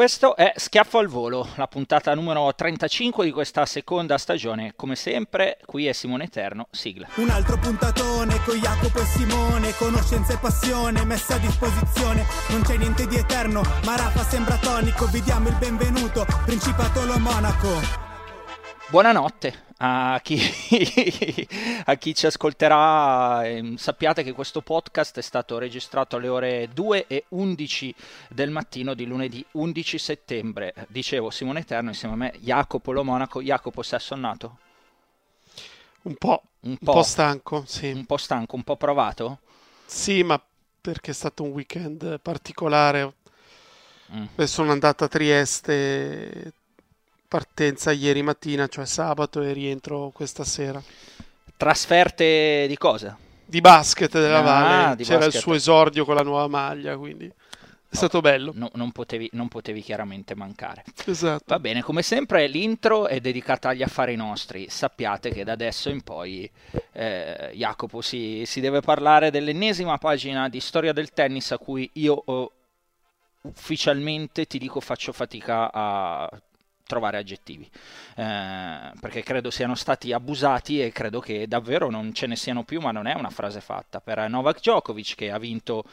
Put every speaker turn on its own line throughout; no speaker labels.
Questo è Schiaffo al volo, la puntata numero 35 di questa seconda stagione. Come sempre, qui è Simone Eterno, sigla.
Un altro puntatone con Jacopo e Simone, conoscenza e passione messa a disposizione. Non c'è niente di eterno, ma Rafa sembra tonico. Vi diamo il benvenuto, Principato lo Monaco.
Buonanotte a chi, a chi ci ascolterà. Ehm, sappiate che questo podcast è stato registrato alle ore 2 e 11 del mattino di lunedì 11 settembre. Dicevo Simone Eterno insieme a me, Jacopo Lo Monaco. Jacopo, sei assonnato?
Un po', un po', un po stanco, sì.
Un po' stanco, un po' provato?
Sì, ma perché è stato un weekend particolare. Mm. Sono andato a Trieste partenza ieri mattina, cioè sabato, e rientro questa sera.
Trasferte di cosa?
Di basket della ah, Valle, c'era basket. il suo esordio con la nuova maglia, quindi è stato bello.
No, non, potevi, non, potevi, chiaramente mancare.
Esatto.
Va bene, come sempre l'intro è dedicata agli affari nostri. Sappiate che da adesso in poi eh, Jacopo si, si, deve parlare dell'ennesima pagina di storia del tennis a cui io oh, ufficialmente ti dico faccio fatica a trovare aggettivi, eh, perché credo siano stati abusati e credo che davvero non ce ne siano più, ma non è una frase fatta. Per Novak Djokovic che ha vinto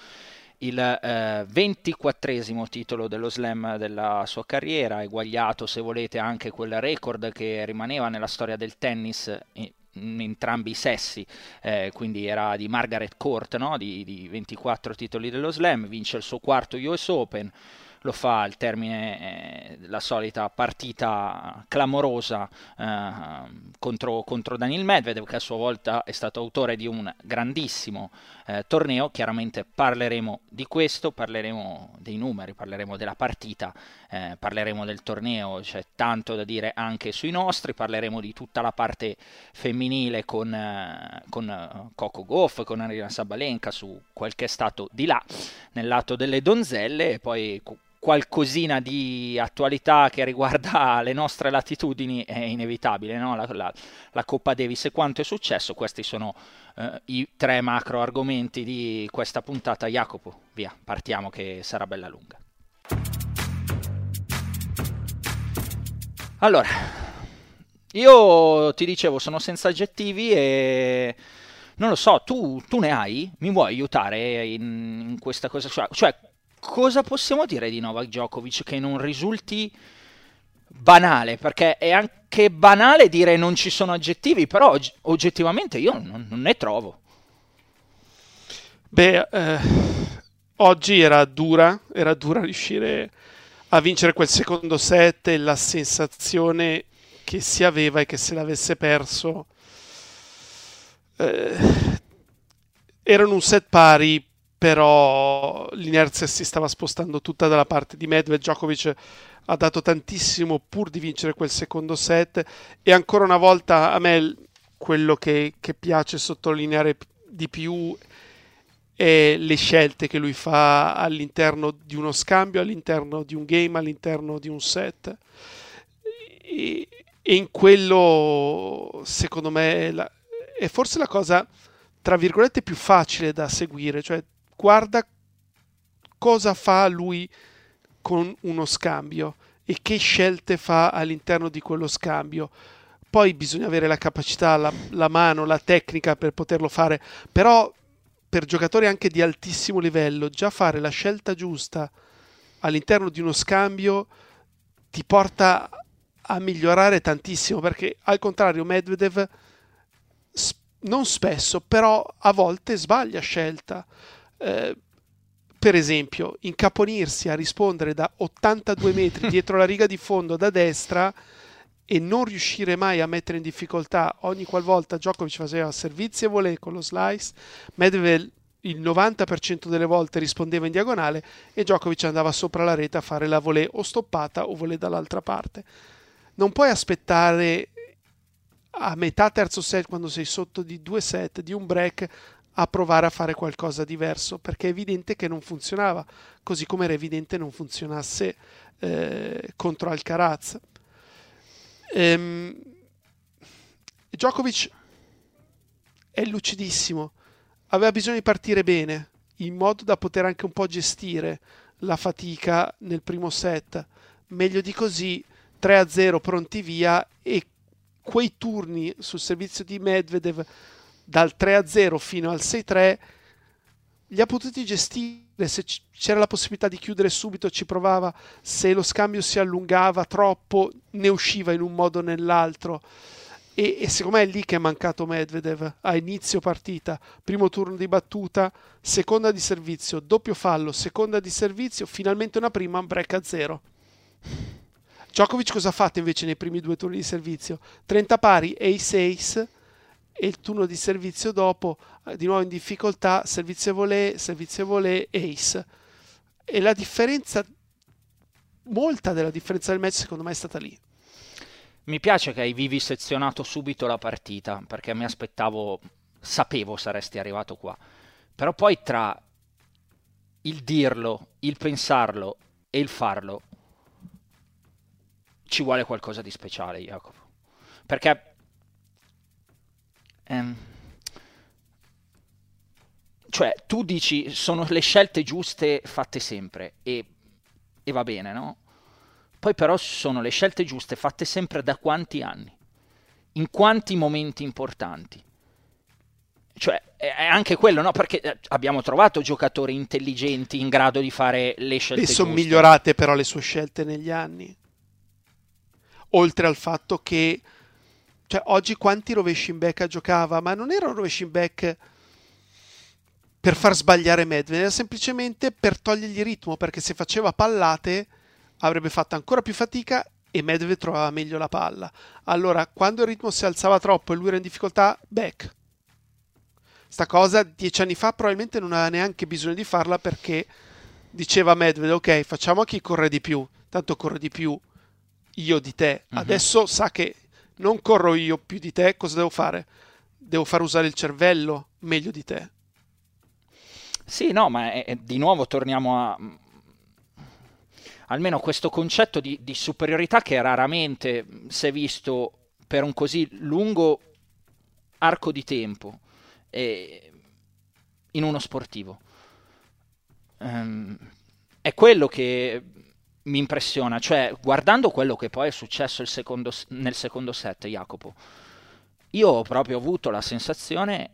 il eh, 24 titolo dello slam della sua carriera, eguagliato se volete anche quel record che rimaneva nella storia del tennis in entrambi i sessi, eh, quindi era di Margaret Court, no? di, di 24 titoli dello slam, vince il suo quarto US Open lo fa al termine eh, solita partita clamorosa eh, contro, contro, Daniel Medvedev, che a sua volta è stato autore di un grandissimo eh, torneo. Chiaramente parleremo di questo, parleremo dei numeri, parleremo della partita, eh, parleremo del torneo, c'è tanto da dire anche sui nostri, parleremo di tutta la parte femminile con, eh, con eh, Coco Goff, con Arina Sabalenka su quel che è stato di là nel lato delle donzelle e poi qualcosina di attualità che riguarda le nostre latitudini è inevitabile, no? la, la, la, Coppa Davis e quanto è successo, questi sono eh, i tre macro argomenti di questa puntata. Jacopo, via, partiamo che sarà bella lunga. Allora, io ti dicevo, sono senza aggettivi e non lo so, tu, tu ne hai? Mi vuoi aiutare in, in questa cosa? Cioè, cosa possiamo dire di Novak Djokovic che non risulti banale? Perché è anche banale dire non ci sono aggettivi, però oggettivamente io non, non ne trovo.
Beh, eh, oggi era dura, era dura riuscire a vincere quel secondo set e la sensazione che si aveva e che se l'avesse perso eh, erano un set pari però l'inerzia si stava spostando tutta dalla parte di Medved. Djokovic ha dato tantissimo pur di vincere quel secondo set e ancora una volta a me quello che, che piace sottolineare di più è le scelte che lui fa all'interno di uno scambio, all'interno di un game, all'interno di un set. E, e in quello, secondo me, è, la, è forse la cosa, tra virgolette, più facile da seguire, cioè guarda cosa fa lui con uno scambio e che scelte fa all'interno di quello scambio. Poi bisogna avere la capacità, la, la mano, la tecnica per poterlo fare, però per giocatori anche di altissimo livello, già fare la scelta giusta all'interno di uno scambio ti porta a migliorare tantissimo perché al contrario Medvedev non spesso però a volte sbaglia scelta eh, per esempio incaponirsi a rispondere da 82 metri dietro la riga di fondo da destra e non riuscire mai a mettere in difficoltà ogni qualvolta Djokovic faceva servizi e volée con lo slice Medvedev il 90% delle volte rispondeva in diagonale e Djokovic andava sopra la rete a fare la volée o stoppata o volée dall'altra parte. Non puoi aspettare a metà terzo set quando sei sotto di due set, di un break, a provare a fare qualcosa diverso perché è evidente che non funzionava, così come era evidente non funzionasse eh, contro Alcaraz. Ehm, Djokovic è lucidissimo aveva bisogno di partire bene, in modo da poter anche un po' gestire la fatica nel primo set. Meglio di così, 3-0 pronti via e quei turni sul servizio di Medvedev dal 3-0 fino al 6-3 li ha potuti gestire se c'era la possibilità di chiudere subito ci provava se lo scambio si allungava troppo ne usciva in un modo o nell'altro e, e secondo me è lì che è mancato Medvedev a inizio partita, primo turno di battuta, seconda di servizio, doppio fallo, seconda di servizio, finalmente una prima, break a zero. Djokovic cosa ha fatto invece nei primi due turni di servizio? 30 pari, ace ace e il turno di servizio dopo, eh, di nuovo in difficoltà, servizio volée, servizio volée, ace. E la differenza, molta della differenza del match secondo me è stata lì.
Mi piace che hai vivisezionato subito la partita, perché mi aspettavo, sapevo saresti arrivato qua. Però poi tra il dirlo, il pensarlo e il farlo, ci vuole qualcosa di speciale, Jacopo. Perché... Ehm, cioè, tu dici, sono le scelte giuste fatte sempre, e, e va bene, no? Poi però sono le scelte giuste fatte sempre da quanti anni? In quanti momenti importanti? Cioè, è anche quello, no? Perché eh, abbiamo trovato giocatori intelligenti in grado di fare le scelte
e sono
giuste.
migliorate però le sue scelte negli anni. Oltre al fatto che cioè, oggi quanti rovesci in back giocava, ma non erano rovesci in back per far sbagliare Medvedev, era semplicemente per togliergli ritmo, perché se faceva pallate avrebbe fatto ancora più fatica e Medvedev trovava meglio la palla. Allora, quando il ritmo si alzava troppo e lui era in difficoltà, back. Sta cosa dieci anni fa probabilmente non aveva neanche bisogno di farla perché diceva Medvedev, ok, facciamo a chi corre di più, tanto corre di più io di te. Uh-huh. Adesso sa che non corro io più di te, cosa devo fare? Devo far usare il cervello meglio di te.
Sì, no, ma è, è, di nuovo torniamo a almeno questo concetto di, di superiorità che raramente si è visto per un così lungo arco di tempo eh, in uno sportivo. Um, è quello che mi impressiona, cioè guardando quello che poi è successo secondo, nel secondo set, Jacopo, io ho proprio avuto la sensazione,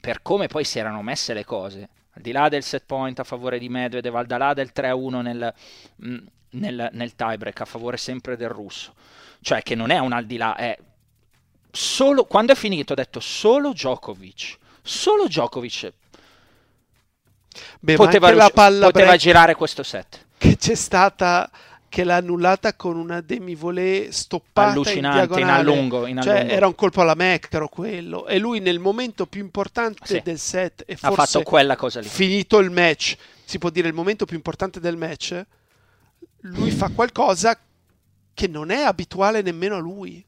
per come poi si erano messe le cose, al di là del set point a favore di Medvedev, al di là del 3-1 nel, nel, nel tiebreak a favore sempre del russo, cioè che non è un al di là, è solo, quando è finito ho detto solo Djokovic, solo Djokovic
Beh,
poteva,
la palla
poteva girare questo set.
Che c'è stata che l'ha annullata con una demi-volée stoppata
allucinante in, in allungo, in
cioè era un colpo alla Mectero quello. E lui nel momento più importante sì. del set e
ha fatto quella cosa lì.
finito il match si può dire il momento più importante del match lui fa qualcosa che non è abituale nemmeno a lui.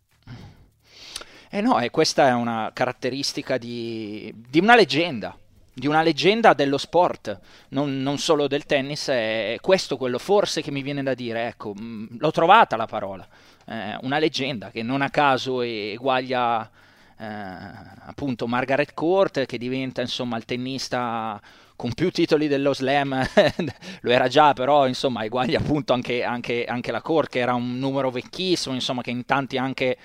Eh no e questa è una caratteristica di, di una leggenda di una leggenda dello sport, non, non, solo del tennis, è questo quello forse che mi viene da dire, ecco, mm, l'ho trovata la parola, eh, una leggenda che non a caso eguaglia eh, appunto Margaret Court che diventa insomma il tennista con più titoli dello slam, lo era già, però insomma eguagli appunto anche, anche, anche la Core, che era un numero vecchissimo, insomma che in tanti anche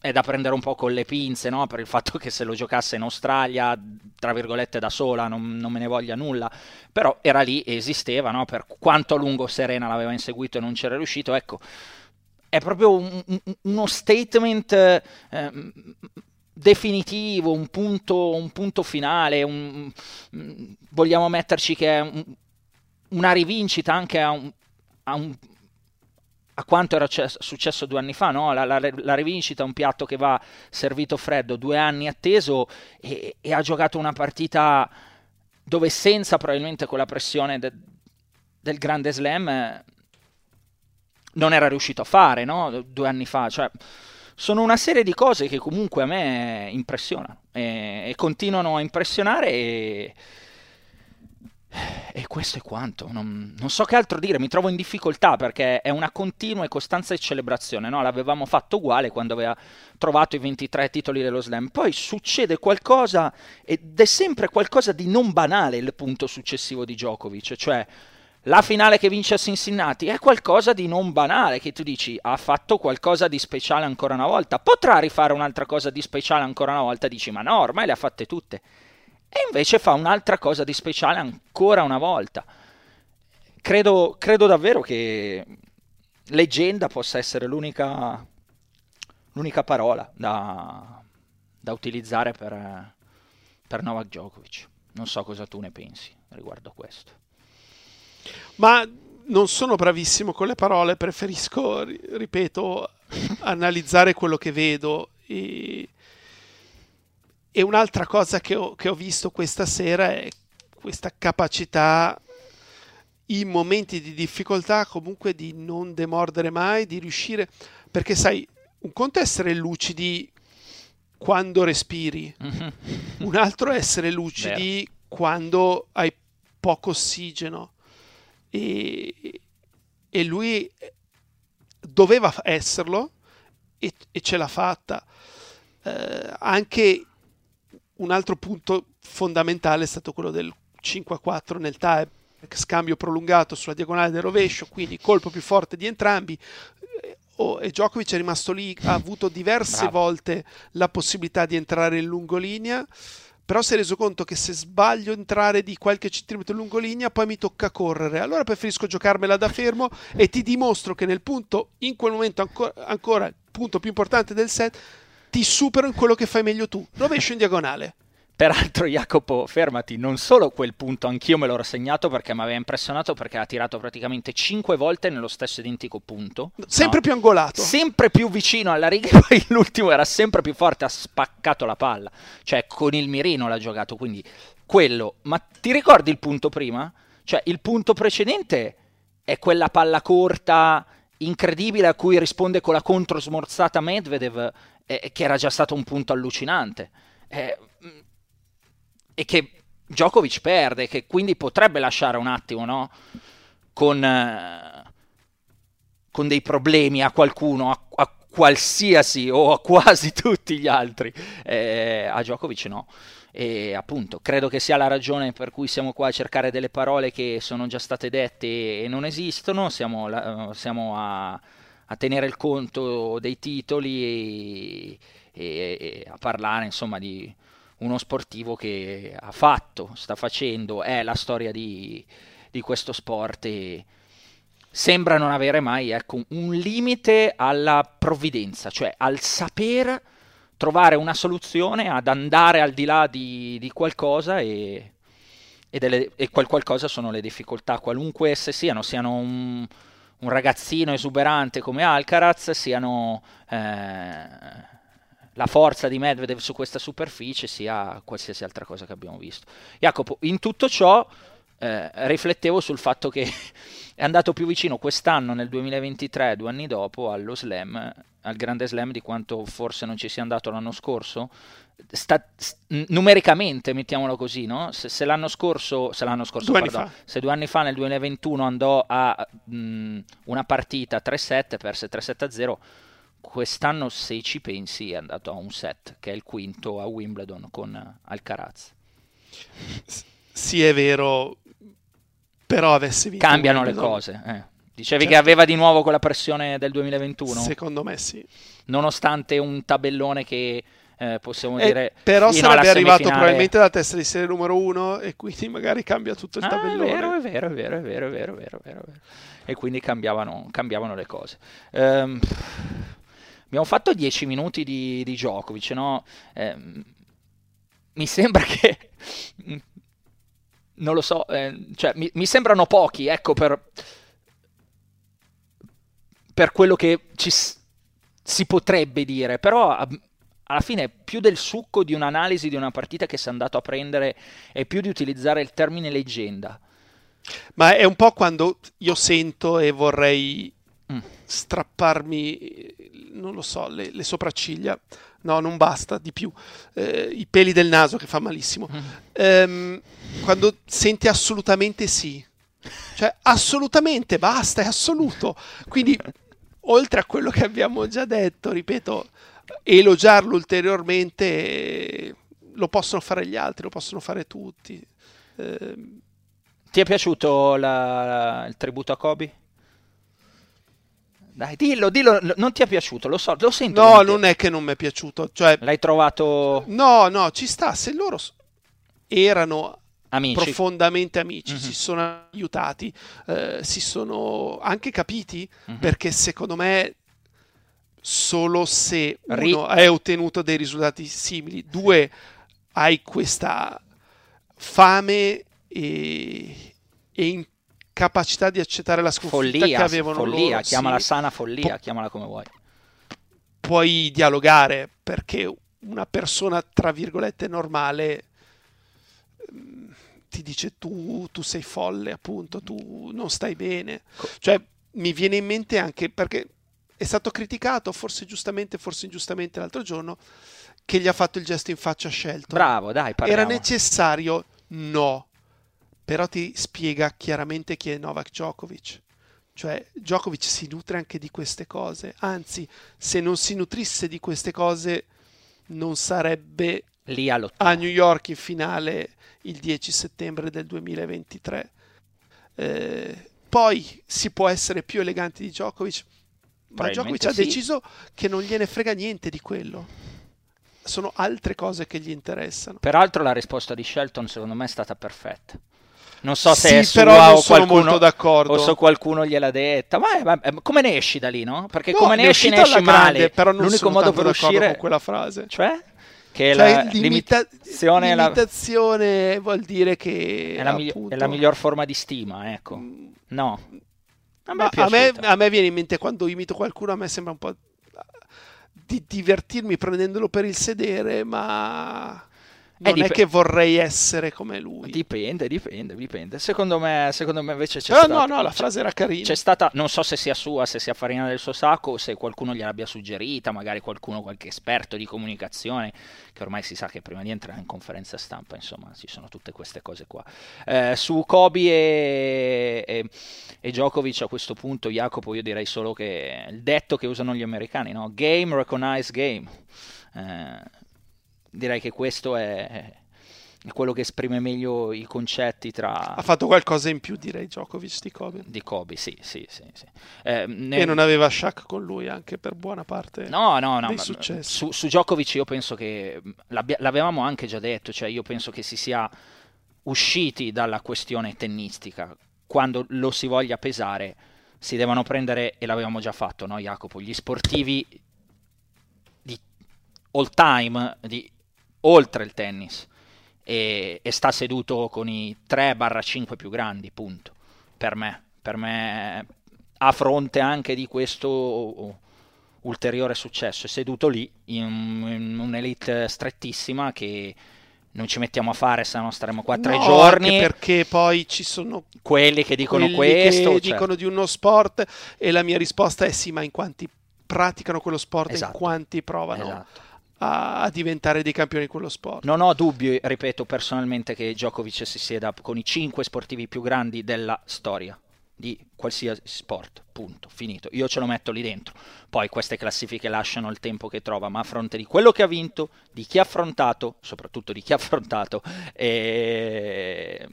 è da prendere un po' con le pinze, no? per il fatto che se lo giocasse in Australia, tra virgolette da sola, non, non me ne voglia nulla, però era lì, esisteva, no? per quanto a lungo Serena l'aveva inseguito e non c'era riuscito, ecco, è proprio un, un, uno statement eh, definitivo, un punto, un punto finale, un, vogliamo metterci che è una rivincita anche a, a, a quanto era successo due anni fa, no? la, la, la, rivincita è un piatto che va servito freddo, due anni atteso e, e ha giocato una partita dove senza probabilmente quella pressione de, del grande slam non era riuscito a fare no? due anni fa. Cioè, sono una serie di cose che comunque a me impressionano e, e continuano a impressionare e, e questo è quanto, non, non, so che altro dire, mi trovo in difficoltà perché è una continua e costante celebrazione, no? l'avevamo fatto uguale quando aveva trovato i 23 titoli dello slam, poi succede qualcosa ed è sempre qualcosa di non banale il punto successivo di Djokovic, cioè la finale che vince a Cincinnati è qualcosa di non banale, che tu dici ha fatto qualcosa di speciale ancora una volta, potrà rifare un'altra cosa di speciale ancora una volta, dici ma no, ormai le ha fatte tutte. E invece fa un'altra cosa di speciale ancora una volta. Credo, credo davvero che leggenda possa essere l'unica, l'unica parola da, da utilizzare per, per Novak Djokovic. Non so cosa tu ne pensi riguardo a questo.
Ma non sono bravissimo con le parole, preferisco, ripeto, analizzare quello che vedo. E, e un'altra cosa che ho, che ho visto questa sera è questa capacità in momenti di difficoltà comunque di non demordere mai, di riuscire, perché sai, un conto è essere lucidi quando respiri, mm-hmm. un altro è essere lucidi Vero. quando hai poco ossigeno e, e lui doveva esserlo e, e ce l'ha fatta. Eh, anche un altro punto fondamentale è stato quello del 5-4 nel tie scambio prolungato sulla diagonale del rovescio, quindi colpo più forte di entrambi. Eh, oh, e Djokovic è rimasto lì, ha avuto diverse Bravo. volte la possibilità di entrare in lungolinea però si è reso conto che se sbaglio entrare di qualche centimetro lungolinea poi mi tocca correre allora preferisco giocarmela da fermo e ti dimostro che nel punto in quel momento ancora, ancora il punto più importante del set ti supero in quello che fai meglio tu rovescio in diagonale
Peraltro, Jacopo, fermati, non solo quel punto, anch'io me l'ho segnato perché mi aveva impressionato perché ha tirato praticamente 5 volte nello stesso identico punto.
Sempre no? più angolato.
Sempre più vicino alla riga e poi l'ultimo era sempre più forte, ha spaccato la palla. Cioè, con il mirino l'ha giocato, quindi quello. Ma ti ricordi il punto prima? Cioè, il punto precedente è quella palla corta incredibile a cui risponde con la controsmorzata Medvedev, eh, che era già stato un punto allucinante. Eh, e che Djokovic perde, che quindi potrebbe lasciare un attimo, no? Con, eh, con dei problemi a qualcuno, a, a, qualsiasi o a quasi tutti gli altri. Eh, a Djokovic no. E appunto, credo che sia la ragione per cui siamo qua a cercare delle parole che sono già state dette e non esistono. Siamo, siamo a, a, tenere il conto dei titoli e, e, e a parlare insomma di uno sportivo che ha fatto, sta facendo, è la storia di, di questo sport e sembra non avere mai ecco, un limite alla provvidenza, cioè al saper trovare una soluzione, ad andare al di là di, di qualcosa e, e, delle, e, quel qualcosa sono le difficoltà, qualunque esse siano, siano un, un ragazzino esuberante come Alcaraz, siano... Eh, la forza di Medvedev su questa superficie sia qualsiasi altra cosa che abbiamo visto. Jacopo, in tutto ciò eh, riflettevo sul fatto che è andato più vicino quest'anno, nel 2023, due anni dopo, allo slam, al grande slam di quanto forse non ci sia andato l'anno scorso. Sta, numericamente, mettiamolo così, no? se, se, l'anno scorso, se, l'anno scorso
due
pardon, se due anni fa, nel 2021, andò a mh, una partita 3-7, perse 3-7-0 quest'anno se ci pensi è andato a un set che è il quinto a Wimbledon con Alcaraz
sì è vero, però avesse vinto
Cambiano le cose. eh. Dicevi
Certo.
che aveva di nuovo quella pressione del 2021,
Secondo me sì.
nonostante un tabellone che eh, possiamo
Eh,
dire
però
alla
sarebbe arrivato probabilmente dalla testa di serie numero uno e quindi magari cambia tutto il
Ah,
tabellone.
vero, è vero, è vero, è vero, è vero, è vero, è vero, è vero. E quindi cambiavano, cambiavano le cose. Ehm, abbiamo fatto 10 minuti di, di Djokovic, no? Ehm, mi sembra che... Non lo so, eh, cioè, mi, mi sembrano pochi, ecco, per, per quello che ci si potrebbe dire, però a- alla fine più del succo di un'analisi di una partita che si è andato a prendere è più di utilizzare il termine leggenda.
Ma è un po' quando io sento e vorrei
Mm.
strapparmi, non lo so, le, le sopracciglia. No, non basta, di più. Eh, I peli del naso che fa malissimo.
Mm.
Ehm, quando senti assolutamente sì. Cioè, assolutamente basta, è assoluto. Quindi, oltre a quello che abbiamo già detto, ripeto, elogiarlo ulteriormente eh, lo possono fare gli altri, lo possono fare tutti. Ehm,
Ti è piaciuto la- il tributo a Kobe? Dai, dillo, dillo, non ti è piaciuto, lo so, lo sento.
No, non è che non mi è piaciuto. Cioè,
L'hai trovato
no, no, ci sta. Se loro erano
amici?
profondamente amici,
Mhm.
si sono aiutati, eh, si sono anche capiti,
Mhm.
perché secondo me solo se
Ri-
uno hai ottenuto dei risultati simili, due hai questa fame e, e incapacità di accettare la sconfitta che
follia,
avevano
follia,
loro,
chiamala
sì,
sana follia,
Po-
chiamala come vuoi.
puoi dialogare perché una persona tra virgolette normale ehm, ti dice tu, tu sei folle appunto tu non stai bene
Co-
cioè mi viene in mente anche perché è stato criticato forse giustamente forse ingiustamente l'altro giorno che gli ha fatto il gesto in faccia a Shelton
Bravo, dai, parliamo.
era necessario no però ti spiega chiaramente chi è Novak Djokovic. Cioè Djokovic si nutre anche di queste cose. Anzi se non si nutrisse di queste cose non sarebbe
Lì a
New York in finale il 10 settembre del 2023 Eh, poi si può essere più eleganti di Djokovic ma Djokovic ha
sì.
deciso che non gliene frega niente di quello. Sono altre cose che gli interessano.
Peraltro la risposta di Shelton secondo me è stata perfetta. Non so se
Sì,
è sua
però
o qualcuno,
molto d'accordo.
o se qualcuno gliel'ha detta. Ma, vabbè, come ne esci da lì, no? Perché
No,
come ne esci ne esci male.
grande, però non
L'unico modo per uscire
con quella frase
Cioè? Che
Cioè,
la
l'imita-
limitazione è la,
l'imitazione vuol dire che
è la migli-
appunto,
è la miglior forma di stima, ecco.
Mm,
No. A me
ma a me, a me viene in mente quando imito qualcuno, a me sembra un po' di divertirmi prendendolo per il sedere, ma non
dip-
è che vorrei essere come lui.
Dipende, dipende, dipende. Secondo me, secondo me invece c'è
Però
stata...
no, no, la frase era carina.
C'è stata, non so se sia sua, se sia farina del suo sacco, o se qualcuno gliel'abbia suggerita, magari qualcuno, qualche esperto di comunicazione, che ormai si sa che prima di entrare in conferenza stampa, insomma, ci sono tutte queste cose qua. Eh, su Kobe e, e, e Djokovic a questo punto, Jacopo, io direi solo che il detto che usano gli americani, no? Game, recognize game. Eh, direi che questo è, è quello che esprime meglio i concetti tra...
Ha fatto qualcosa in più, direi, Djokovic di Kobe.
Di Kobe, sì, sì, sì. sì. Eh, ne-
E non aveva Shaq con lui anche per buona parte.
No, no, no. Su, su Djokovic io penso che l'avevamo anche già detto, cioè io penso che si sia usciti dalla questione tennistica. Quando lo si voglia pesare, si devono prendere, e l'avevamo già fatto, no, Jacopo, gli sportivi di all time, di oltre il tennis. E, e sta seduto con i 3-5 più grandi, punto. Per me, per me, a fronte anche di questo ulteriore successo. È seduto lì in, in un'elite strettissima che non ci mettiamo a fare se no staremo qua tre
No,
giorni.
anche perché poi ci sono
Quelli che dicono
quelli
questo,
che
cioè-
dicono di uno sport e la mia risposta è sì, ma in quanti praticano quello sport e
Esatto.
in quanti provano
Esatto.
A, diventare dei campioni quello sport.
Non ho dubbi, ripeto personalmente, che Djokovic si sieda con i cinque sportivi più grandi della storia. di qualsiasi sport, punto, finito. Io ce lo metto lì dentro. Poi queste classifiche lasciano il tempo che trova, ma a fronte di quello che ha vinto, di chi ha affrontato, soprattutto di chi ha affrontato, e...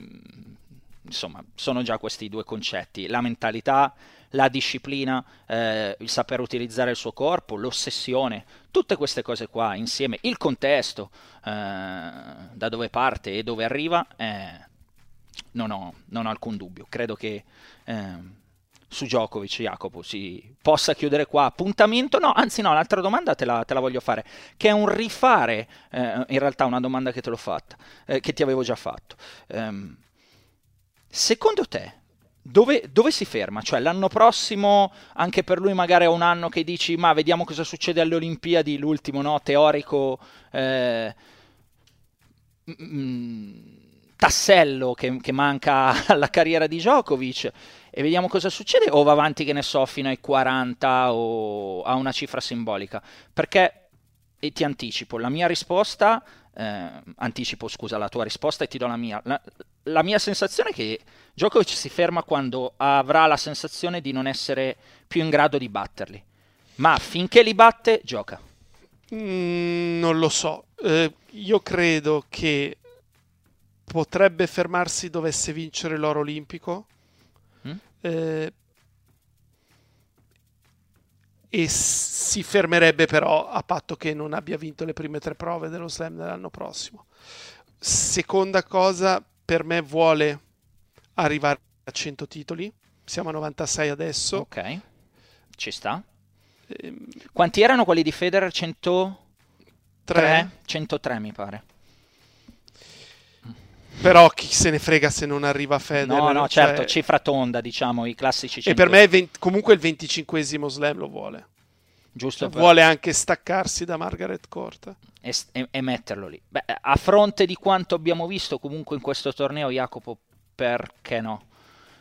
insomma, sono già questi due concetti. La mentalità, la disciplina, eh, il saper utilizzare il suo corpo, l'ossessione, tutte queste cose qua insieme, il contesto, eh, da dove parte e dove arriva, eh, non ho, non ho alcun dubbio. Credo che eh, su Djokovic, Jacopo, si possa chiudere qua. Appuntamento? No, anzi no, l'altra domanda te la, te la voglio fare, che è un rifare, eh, in realtà una domanda che te l'ho fatta, eh, che ti avevo già fatto. Ehm, secondo te, dove, dove, si ferma? Cioè l'anno prossimo, anche per lui magari è un anno che dici, ma vediamo cosa succede alle Olimpiadi, l'ultimo no, teorico... Eh, mm, tassello che, che, manca alla carriera di Djokovic e vediamo cosa succede o va avanti che ne so fino ai 40 o a una cifra simbolica perché e ti anticipo la mia risposta eh, anticipo scusa la tua risposta e ti do la mia la, la mia sensazione è che Djokovic si ferma quando avrà la sensazione di non essere più in grado di batterli ma finché li batte gioca
mm, non lo so eh, io credo che potrebbe fermarsi dovesse vincere l'oro olimpico. Mm? Eh, e si fermerebbe però a patto che non abbia vinto le prime tre prove dello slam dell'anno prossimo. Seconda cosa, per me vuole arrivare a 100 titoli, siamo a 96 adesso.
Ok, ci sta. Ehm... Quanti erano quelli di Federer? 103? 103 mi pare.
Però chi se ne frega se non arriva Federer.
No, no, cioè... certo, cifra tonda, diciamo, i classici 100.
E per me 20, comunque il 25 slam lo vuole.
Giusto.
Cioè, vuole anche staccarsi da Margaret Court.
E, e, e, metterlo lì. Beh, a fronte di quanto abbiamo visto comunque in questo torneo, Jacopo, perché no?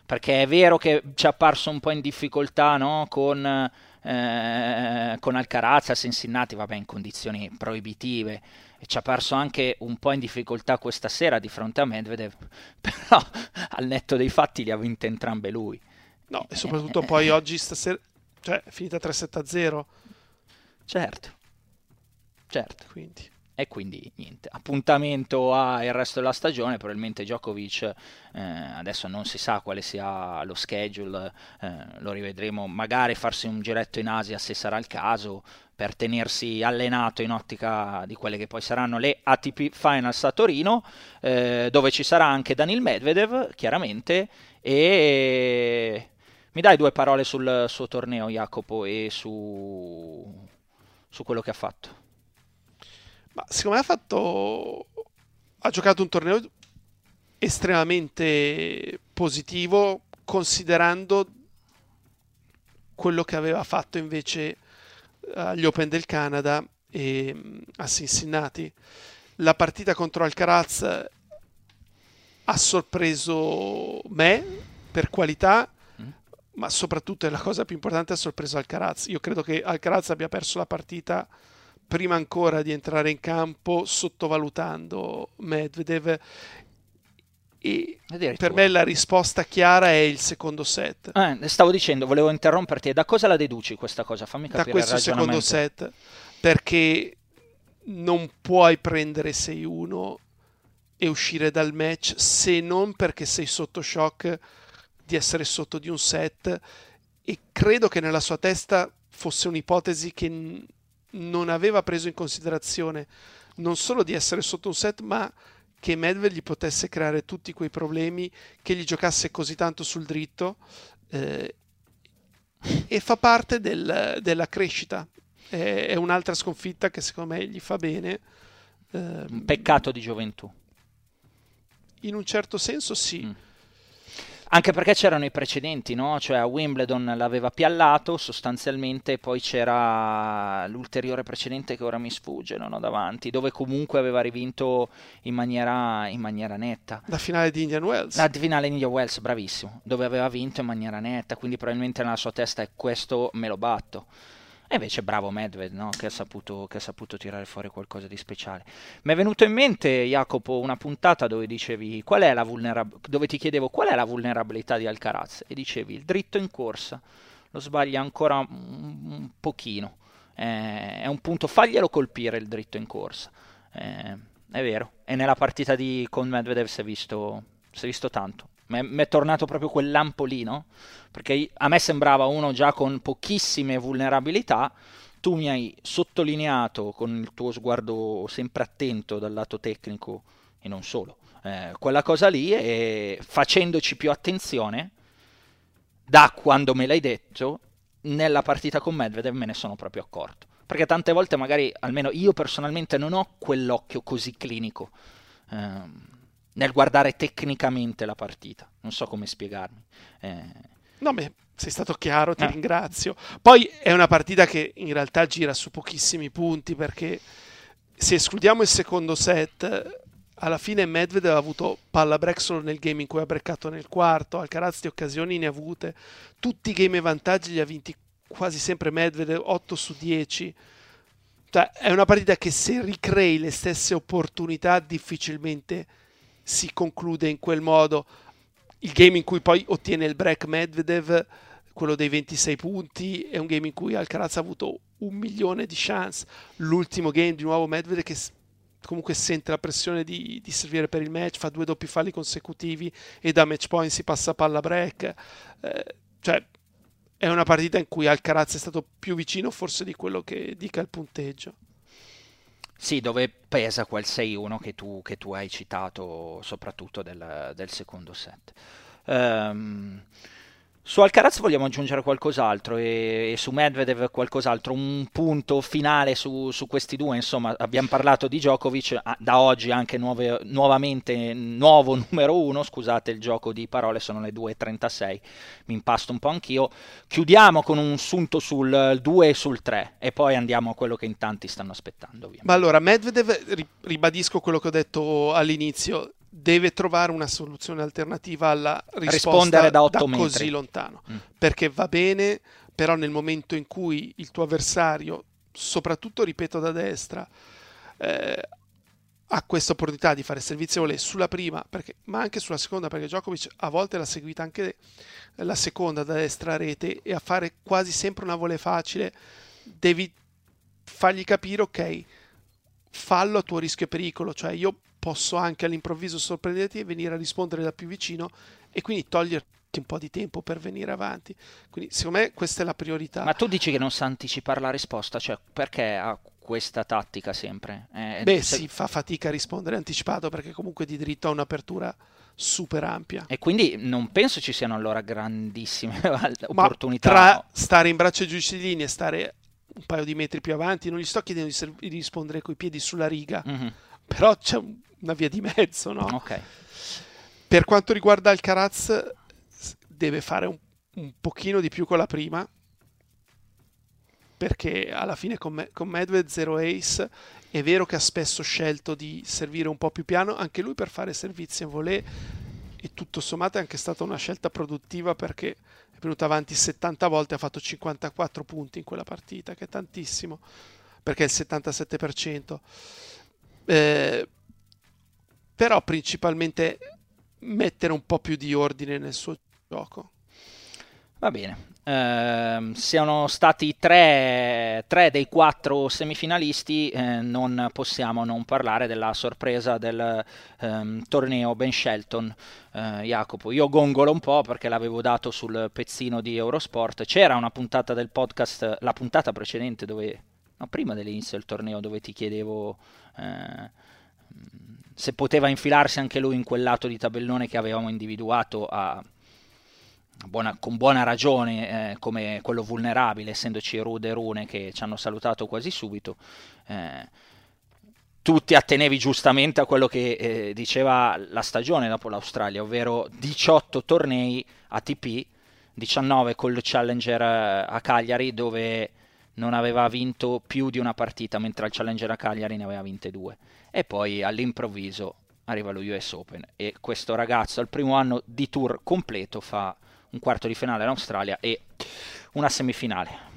Perché è vero che ci è apparso un po' in difficoltà no? con, eh, con Alcaraz a Cincinnati, vabbè, in condizioni proibitive e ci ha perso anche un po' in difficoltà questa sera di fronte a Medvedev, però al netto dei fatti li ha vinte entrambe lui.
No, e soprattutto poi oggi stasera, cioè finita 3-7-0.
Certo, certo.
Quindi.
E quindi niente, appuntamento al resto della stagione, probabilmente Djokovic eh, adesso non si sa quale sia lo schedule, eh, lo rivedremo magari farsi un giretto in Asia se sarà il caso, per tenersi allenato in ottica di quelle che poi saranno le ATP Finals a Torino, eh, dove ci sarà anche Daniel Medvedev, chiaramente, e mi dai due parole sul suo torneo, Jacopo, e su, su quello che ha fatto?
Ma secondo ha fatto... ha giocato un torneo estremamente positivo, considerando quello che aveva fatto invece agli Open del Canada e mm, a Cincinnati. La partita contro Alcaraz ha sorpreso me per qualità. Ma soprattutto è la cosa più importante ha sorpreso Alcaraz. Io credo che Alcaraz abbia perso la partita prima ancora di entrare in campo sottovalutando Medvedev e per me la risposta chiara è il secondo set.
Eh, stavo dicendo, volevo interromperti. Da cosa la deduci questa cosa? Fammi capire.
Da questo secondo set, perché non puoi prendere 6-1 e uscire dal match se non perché sei sotto shock di essere sotto di un set. E credo che nella sua testa fosse un'ipotesi che n- non aveva preso in considerazione non solo di essere sotto un set, ma che Medvedev gli potesse creare tutti quei problemi, che gli giocasse così tanto sul dritto eh, e fa parte del, della crescita. È, è, un'altra sconfitta che secondo me gli fa bene.
Eh, un peccato di gioventù.
In un certo senso sì. Mm.
Anche perché c'erano i precedenti, no? Cioè a Wimbledon l'aveva piallato sostanzialmente, poi c'era l'ulteriore precedente che ora mi sfugge, non ho davanti, dove comunque aveva rivinto in maniera, in maniera netta.
La finale di Indian Wells.
La finale di Indian Wells, bravissimo, dove aveva vinto in maniera netta, quindi probabilmente nella sua testa è questo me lo batto. E invece bravo Medved, no? che, ha saputo, che, ha saputo, tirare fuori qualcosa di speciale. Mi è venuto in mente, Jacopo, una puntata dove dicevi vulnerab- dove ti chiedevo qual è la vulnerabilità di Alcaraz e dicevi il dritto in corsa lo sbaglia ancora un, un pochino. Eh, è un punto, faglielo colpire il dritto in corsa. Eh, è vero. E nella partita di, con Medvedev si è visto, si è visto tanto. Mi è tornato proprio quel lampo lì, no? Perché a me sembrava uno già con pochissime vulnerabilità. Tu mi hai sottolineato con il tuo sguardo sempre attento dal lato tecnico e non solo, eh, quella cosa lì e facendoci più attenzione, da quando me l'hai detto, nella partita con Medvedev me ne sono proprio accorto. Perché tante volte magari, almeno io personalmente, non ho quell'occhio così clinico. Ehm, nel guardare tecnicamente la partita. Non so come spiegarmi. Eh...
No, beh, sei stato chiaro, ti eh. ringrazio. Poi è una partita che in realtà gira su pochissimi punti perché se escludiamo il secondo set, alla fine Medvedev ha avuto palla break solo nel game in cui ha breccato nel quarto, Alcaraz di occasioni ne ha avute, tutti i game e vantaggi li ha vinti quasi sempre Medvedev, 8 su 10. Cioè, è una partita che se ricrei le stesse opportunità difficilmente si conclude in quel modo. Il game in cui poi ottiene il break Medvedev, quello dei 26 punti, è un game in cui Alcaraz ha avuto un milione di chance. L'ultimo game di nuovo Medvedev che comunque sente la pressione di, di, servire per il match, fa due doppi falli consecutivi e da match point si passa a palla break. Eh, cioè, è una partita in cui Alcaraz è stato più vicino forse di quello che dica il punteggio.
Sì, dove pesa quel 6-1 che tu, che tu hai citato, soprattutto del, del secondo set. Um, su Alcaraz vogliamo aggiungere qualcos'altro e, e, su Medvedev qualcos'altro, un punto finale su, su, questi due, insomma abbiamo parlato di Djokovic, da oggi anche nuove, nuovamente nuovo numero uno, scusate il gioco di parole, sono le 2.36, mi impasto un po' anch'io, chiudiamo con un sunto sul 2 e sul 3 e poi andiamo a quello che in tanti stanno aspettando. Ovviamente.
Ma allora Medvedev, ribadisco quello che ho detto all'inizio, deve trovare una soluzione alternativa alla risposta da, da così lontano. Mm. Perché va bene, però nel momento in cui il tuo avversario, soprattutto ripeto da destra, eh, ha questa opportunità di fare servizio volley sulla prima, perché, ma anche sulla seconda, perché Djokovic a volte l'ha seguita anche la seconda da destra a rete e a fare quasi sempre una volley facile, devi fargli capire, ok, fallo a tuo rischio e pericolo, cioè io posso anche all'improvviso sorprenderti e venire a rispondere da più vicino e quindi toglierti un po' di tempo per venire avanti. Quindi secondo me questa è la priorità.
Ma tu dici che non sa anticipare la risposta, cioè perché ha questa tattica sempre?
Eh, Beh, se... si fa fatica a rispondere anticipato perché comunque di diritto ha un'apertura super ampia.
E quindi non penso ci siano allora grandissime opportunità.
Tra stare in braccio giusti di linea e stare un paio di metri più avanti, non gli sto chiedendo di rispondere coi piedi sulla riga, mm-hmm. però c'è un una via di mezzo, no?
Ok.
Per quanto riguarda Alcaraz, deve fare un, un pochino di più con la prima, perché alla fine con, me, con Medved zero ace è vero che ha spesso scelto di servire un po' più piano, anche lui per fare servizi in volée e tutto sommato è anche stata una scelta produttiva perché è venuto avanti 70 volte ha fatto 54 punti in quella partita, che è tantissimo, perché è il 77%. Eh, però principalmente mettere un po' più di ordine nel suo gioco.
Va bene. Uh, siano stati tre, tre, dei quattro semifinalisti, eh, non possiamo non parlare della sorpresa del um, torneo Ben Shelton. Uh, Jacopo, io gongolo un po' perché l'avevo dato sul pezzino di Eurosport. C'era una puntata del podcast, la puntata precedente, dove, no, prima dell'inizio del torneo, dove ti chiedevo. Se poteva infilarsi anche lui in quel lato di tabellone che avevamo individuato a, buona, con buona ragione eh, come quello vulnerabile, essendoci Rude e Rune che ci hanno salutato quasi subito. Eh, tu ti attenevi giustamente a quello che eh, diceva la stagione dopo l'Australia, ovvero 18 tornei ATP, 19 col Challenger eh, a Cagliari dove non aveva vinto più di una partita, mentre al Challenger a Cagliari ne aveva vinte due e poi all'improvviso arriva lo US Open e questo ragazzo al primo anno di tour completo fa un quarto di finale in Australia e una semifinale.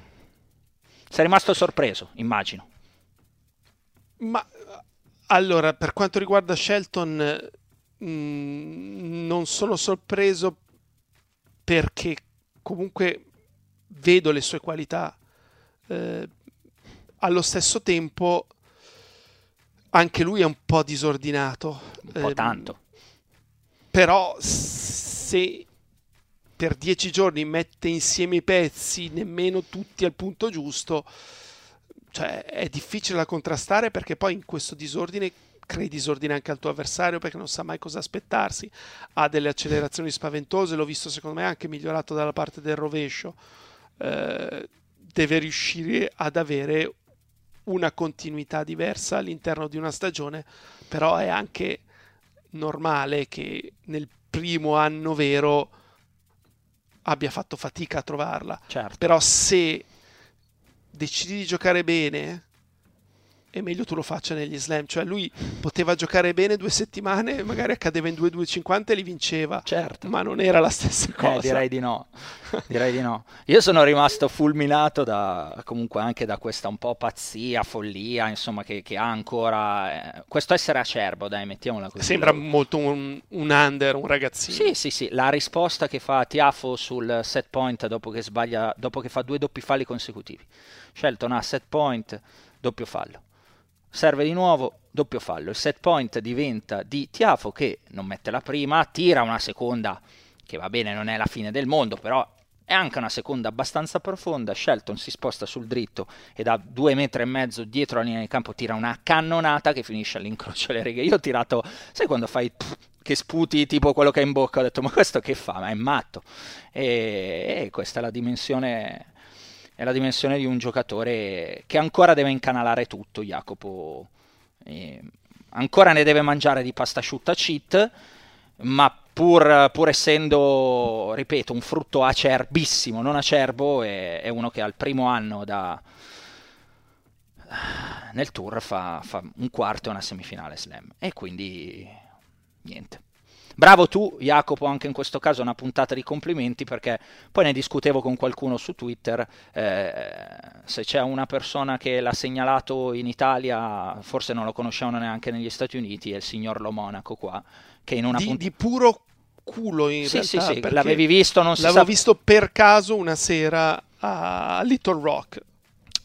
Sei rimasto sorpreso, immagino.
Ma allora, per quanto riguarda Shelton, mh, mm, non sono sorpreso perché comunque vedo le sue qualità. Eh, allo stesso tempo, anche lui è un po' disordinato.
Un po' eh, tanto.
Però se per dieci giorni mette insieme i pezzi, nemmeno tutti al punto giusto, cioè è difficile da contrastare perché poi in questo disordine crei disordine anche al tuo avversario perché non sa mai cosa aspettarsi, ha delle accelerazioni spaventose, l'ho visto secondo me anche migliorato dalla parte del rovescio, eh, deve riuscire ad avere una continuità diversa all'interno di una stagione, però è anche normale che nel primo anno vero abbia fatto fatica a trovarla.
Certo.
Però se decidi di giocare bene, è meglio tu lo faccia negli slam. Cioè, lui poteva giocare bene due settimane, magari accadeva in 2-2-50 e li vinceva.
Certo.
Ma non era la stessa eh, cosa.
Eh, direi di no. direi di no. Io sono rimasto fulminato da, comunque anche da questa un po' pazzia, follia, insomma, che, che ha ancora. Eh, questo essere acerbo, dai, mettiamola così.
Sembra molto un, un, under, un ragazzino.
Sì, sì, sì. La risposta che fa Tiafo sul set point dopo che sbaglia, dopo che fa due doppi falli consecutivi. Shelton ha set point, doppio fallo serve di nuovo, doppio fallo. Il set point diventa di Tiafo che non mette la prima, tira una seconda che va bene, non è la fine del mondo, però è anche una seconda abbastanza profonda. Shelton si sposta sul dritto e da due metri e mezzo dietro la linea di campo tira una cannonata che finisce all'incrocio delle righe. Io ho tirato, sai quando fai che sputi tipo quello che hai in bocca? Ho detto, ma questo che fa? Ma è matto. E, e questa è la dimensione è la dimensione di un giocatore che ancora deve incanalare tutto, Jacopo. E ancora ne deve mangiare di pasta asciutta cheat, ma pur, pur, essendo, ripeto, un frutto acerbissimo, non acerbo, è, è uno che al primo anno da, nel tour fa, fa un quarto e una semifinale slam. E quindi niente. Bravo tu, Jacopo, anche in questo caso una puntata di complimenti perché poi ne discutevo con qualcuno su Twitter, eh, se c'è una persona che l'ha segnalato in Italia, forse non lo conoscevano neanche negli Stati Uniti, è il signor Lo Monaco qua, che in una
di,
punt-
di puro culo in
sì,
realtà.
Sì, sì, l'avevi visto, non si
L'avevo
sa...
visto per caso una sera a Little Rock.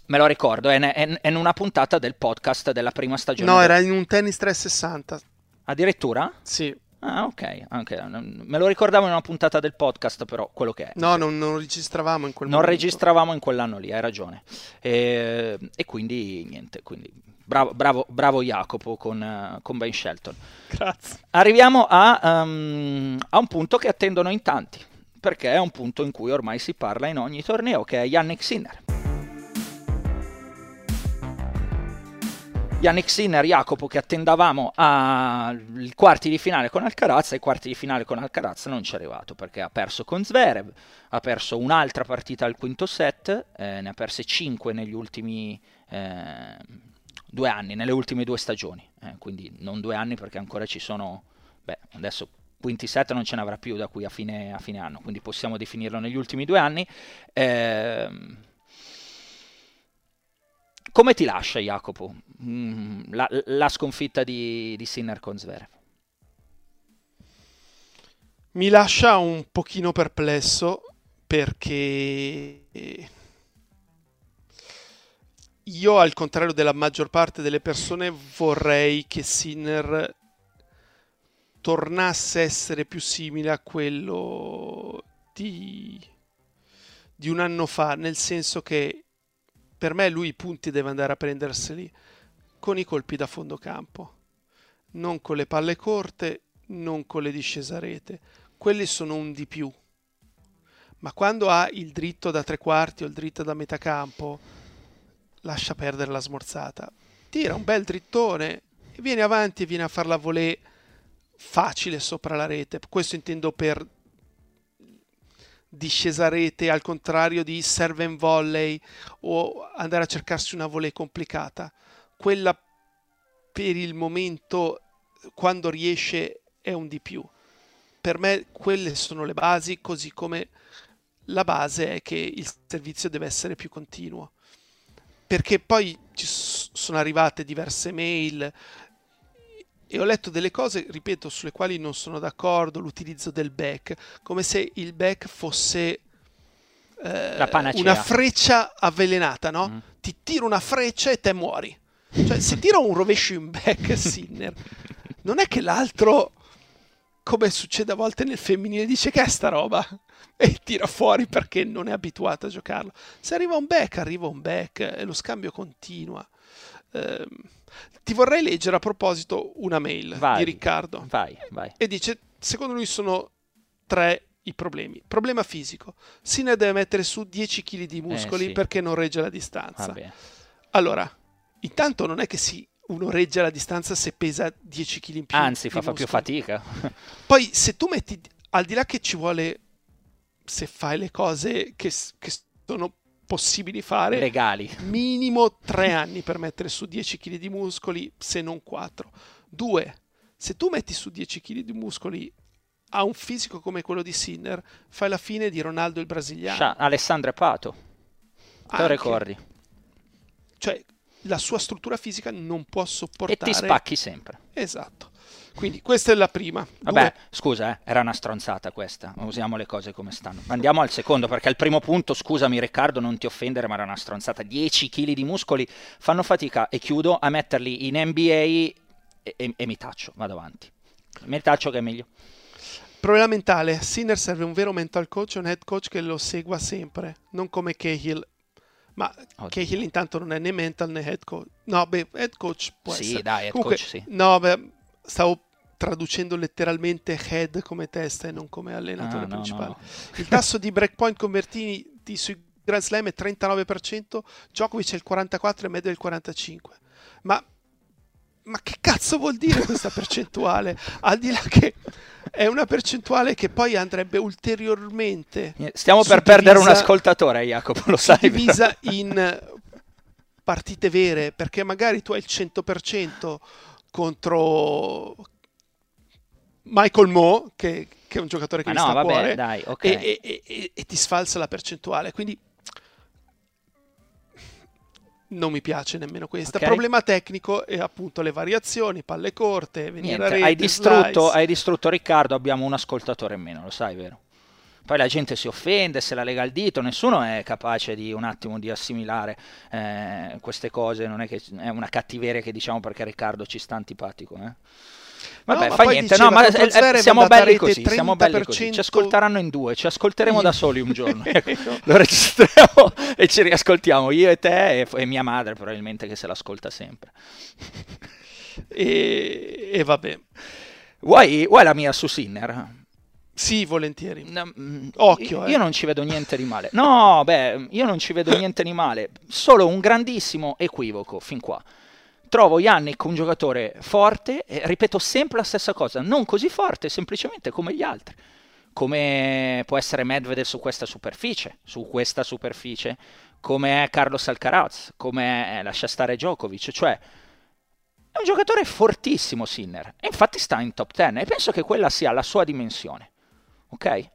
Me lo ricordo, è, è, è in una puntata del podcast della prima stagione.
No,
del...
era in un tennis 360.
Addirittura?
Sì.
Ah, ok, okay. Me lo ricordavo in una puntata del podcast, però quello che è.
No, non, non registravamo in quel
non
momento.
Non registravamo in quell'anno lì, hai ragione. E, e quindi niente, quindi bravo, bravo, bravo Jacopo con, con, Ben Shelton.
Grazie.
Arriviamo a, um, a un punto che attendono in tanti, perché è un punto in cui ormai si parla in ogni torneo, che è Yannick Sinner. Yannick Sinner, Jacopo che attendavamo ai quarti di finale con Alcaraz, ai quarti di finale con Alcaraz non ci è arrivato perché ha perso con Zverev, ha perso un'altra partita al quinto set, eh, ne ha perse 5 negli ultimi eh, due anni, nelle ultime due stagioni, eh, quindi non due anni perché ancora ci sono, beh adesso quinti set non ce ne avrà più da qui a fine, a fine anno, quindi possiamo definirlo negli ultimi due anni. Eh, come ti lascia Jacopo mm, la, la, sconfitta di, di Sinner con Zverev?
Mi lascia un pochino perplesso perché io al contrario della maggior parte delle persone vorrei che Sinner tornasse a essere più simile a quello di, di un anno fa, nel senso che per me lui i punti deve andare a prenderseli con i colpi da fondo campo, non con le palle corte, non con le discese a rete. Quelli sono un di più. Ma quando ha il dritto da tre quarti o il dritto da metà campo, lascia perdere la smorzata. Tira un bel drittone e viene avanti e viene a far la volée facile sopra la rete. Questo intendo per discesa rete al contrario di serve and volley o andare a cercarsi una volée complicata. Quella per il momento, quando riesce, è un di più. Per me quelle sono le basi, così come la base è che il servizio deve essere più continuo. perché poi ci sono arrivate diverse mail e ho letto delle cose, ripeto, sulle quali non sono d'accordo, l'utilizzo del back, come se il back fosse eh, una freccia avvelenata, no? Mm. Ti tiro una freccia e te muori. Cioè, se tiro un rovescio in back Sinner, non è che l'altro, come succede a volte nel femminile, dice che è sta roba e tira fuori perché non è abituato a giocarlo. Se arriva un back, arriva un back e lo scambio continua. Eh, ti vorrei leggere a proposito una mail
vai,
di Riccardo.
Vai, vai.
E dice, secondo lui sono tre i problemi. Problema fisico. Sinner deve mettere su 10 kg di muscoli
eh, sì.
perché non regge la distanza.
Vabbè.
Allora, intanto non è che si uno regge la distanza se pesa 10 kg in più.
Anzi, fa,
fa
più fatica.
Poi se tu metti, al di là che ci vuole, se fai le cose che, che sono possibili fare,
legali,
minimo 3 anni per mettere su 10 kg di muscoli, se non 4. Due, se tu metti su 10 kg di muscoli a un fisico come quello di Sinner, fai la fine di Ronaldo il brasiliano. Scia,
Alessandro Pato. Te lo ricordi?
Cioè, la sua struttura fisica non può sopportare...
E ti spacchi sempre.
Esatto. Quindi questa è la prima.
Vabbè, Due. scusa, eh, era una stronzata questa. Usiamo le cose come stanno. Andiamo al secondo, perché al primo punto, scusami Riccardo, non ti offendere, ma era una stronzata. 10 kg di muscoli fanno fatica, e chiudo, a metterli in NBA e, e, e mi taccio, vado avanti. Mi taccio che è meglio.
Problema mentale. Sinner serve un vero mental coach, un head coach che lo segua sempre, non come Cahill ma Oddio. Cahill intanto non è né mental né head coach. No, beh, head coach può
sì,
essere.
Sì, dai, head
Comunque,
coach sì.
No, beh, stavo traducendo letteralmente head come testa e non come allenatore ah, principale. No, no. Il tasso di breakpoint convertiti sui Grand Slam è 39%, Djokovic è il 44% e Medvedev il 45%. Ma, ma che cazzo vuol dire questa percentuale? Al di là che è una percentuale che poi andrebbe ulteriormente.
Stiamo per perdere un ascoltatore, Jacopo, lo sai.
Divisa in partite vere, perché magari tu hai il 100% contro Michael Moe, che, che, è un giocatore che
ah
mi
no,
sta
vabbè,
a cuore,
dai, okay.
e, e, e, e ti sfalsa la percentuale. Quindi non mi piace nemmeno questa. Okay. Problema tecnico è appunto le variazioni, palle corte, venire Niente, rete,
hai, distrutto, hai distrutto Riccardo, abbiamo un ascoltatore in meno, lo sai, vero? Poi la gente si offende, se la lega al dito, nessuno è capace di un attimo di assimilare eh, queste cose, non è che è una cattiveria che diciamo perché Riccardo ci sta antipatico, eh? Vabbè, no, fa niente, no, ma eh, siamo belli così, siamo belli così. Ci ascolteranno in due, ci ascolteremo da soli un giorno. Lo registriamo e ci riascoltiamo, io e te e, e mia madre probabilmente che se l'ascolta sempre.
e, e vabbè.
Vuoi, vuoi la mia su Sinner?
Sì, volentieri. No, mm, Occhio,
io
eh.
non ci vedo niente di male. No, beh, io non ci vedo niente di male. Solo un grandissimo equivoco fin qua trovo Yannick un giocatore forte, e ripeto sempre la stessa cosa, non così forte, semplicemente come gli altri. Come può essere Medvedev su questa superficie, su questa superficie, come è Carlos Alcaraz, come è, lascia stare Djokovic, cioè è un giocatore fortissimo Sinner, e infatti sta in top 10 e penso che quella sia la sua dimensione. Ok?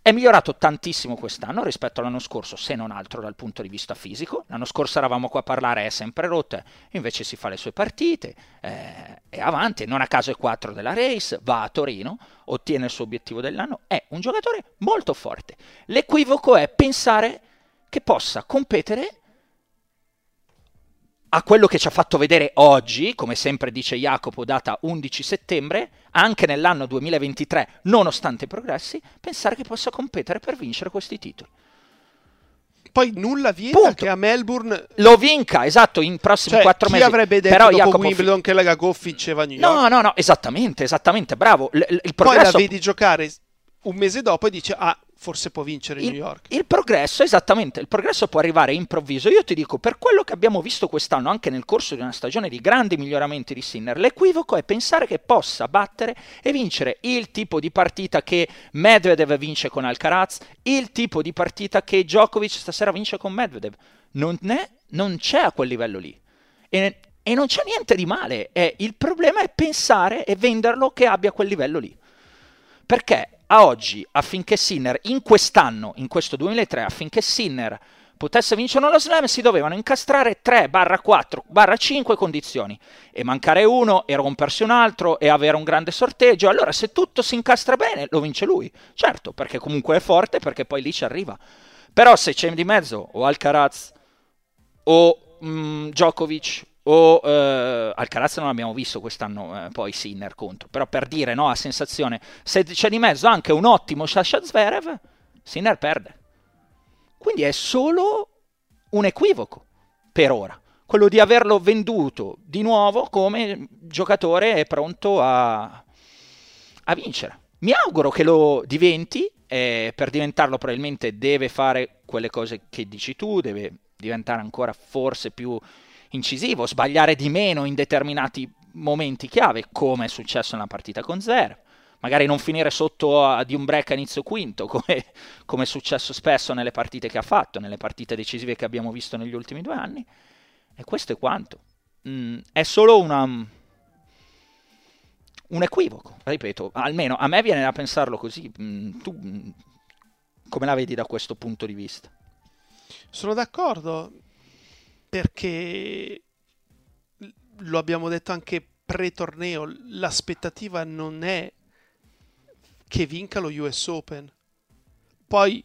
È migliorato tantissimo quest'anno rispetto all'anno scorso, se non altro dal punto di vista fisico. L'anno scorso eravamo qua a parlare, è sempre rotta, invece si fa le sue partite, eh, è avanti, non a caso è 4 della race, va a Torino, ottiene il suo obiettivo dell'anno, è un giocatore molto forte. L'equivoco è pensare che possa competere a quello che ci ha fatto vedere oggi, come sempre dice Jacopo, data 11 settembre, anche nell'anno 2023, nonostante i progressi, pensare che possa competere per vincere questi titoli.
Poi nulla vieta Punto. che a Melbourne
lo vinca, esatto, in prossimi
cioè,
quattro mesi.
Chi avrebbe detto Però, Jacopo Wimbledon fi- che la Gagoff vinceva New York?
No, no, no, esattamente, esattamente, bravo. L- il progresso...
Poi la vedi giocare un mese dopo e dice ah forse può vincere
il,
New York.
Il progresso, esattamente, il progresso può arrivare improvviso. Io ti dico, per quello che abbiamo visto quest'anno, anche nel corso di una stagione di grandi miglioramenti di Sinner, l'equivoco è pensare che possa battere e vincere il tipo di partita che Medvedev vince con Alcaraz, il tipo di partita che Djokovic stasera vince con Medvedev. Non, è, non c'è a quel livello lì. E, e non c'è niente di male. È, il problema è pensare e venderlo che abbia quel livello lì. Perché a oggi, affinché Sinner, in quest'anno, in questo 2003, affinché Sinner potesse vincere uno slam si dovevano incastrare 3-4-5 condizioni e mancare uno e rompersi un altro e avere un grande sorteggio. Allora se tutto si incastra bene lo vince lui, certo, perché comunque è forte, perché poi lì ci arriva. Però se c'è di mezzo o Alcaraz o mm, Djokovic o eh, Alcaraz non abbiamo visto quest'anno eh, poi Sinner contro, però per dire no, a sensazione, se c'è di mezzo anche un ottimo Sasha Zverev, Sinner perde. Quindi è solo un equivoco per ora, quello di averlo venduto di nuovo come giocatore pronto a, a vincere. Mi auguro che lo diventi, eh, per diventarlo probabilmente deve fare quelle cose che dici tu, deve diventare ancora forse più incisivo, sbagliare di meno in determinati momenti chiave, come è successo nella partita con Zero. Magari non finire sotto a, di un break a inizio quinto, come, come, è successo spesso nelle partite che ha fatto, nelle partite decisive che abbiamo visto negli ultimi due anni. E questo è quanto. Mm, è solo una, un equivoco, ripeto, almeno a me viene da pensarlo così. Mm, tu mm, come la vedi da questo punto di vista?
Sono d'accordo perché lo abbiamo detto anche pre-torneo, l'aspettativa non è che vinca lo US Open. Poi,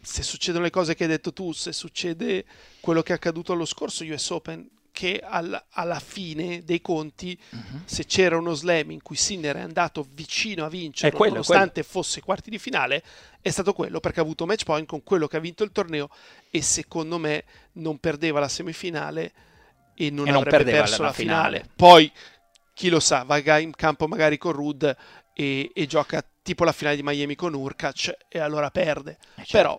se succedono le cose che hai detto tu, se succede quello che è accaduto allo scorso US Open, che al, alla fine dei conti, uh-huh. se c'era uno slam in cui Sinner è andato vicino a vincere, quello, nonostante quello. fosse quarti di finale, è stato quello perché ha avuto match point con quello che ha vinto il torneo e secondo me non perdeva la semifinale e non,
e
non
avrebbe
perso la
finale.
finale. Poi, chi lo sa, va in campo magari con Rud e, e, gioca tipo la finale di Miami con Urkac e allora perde. Eh certo. Però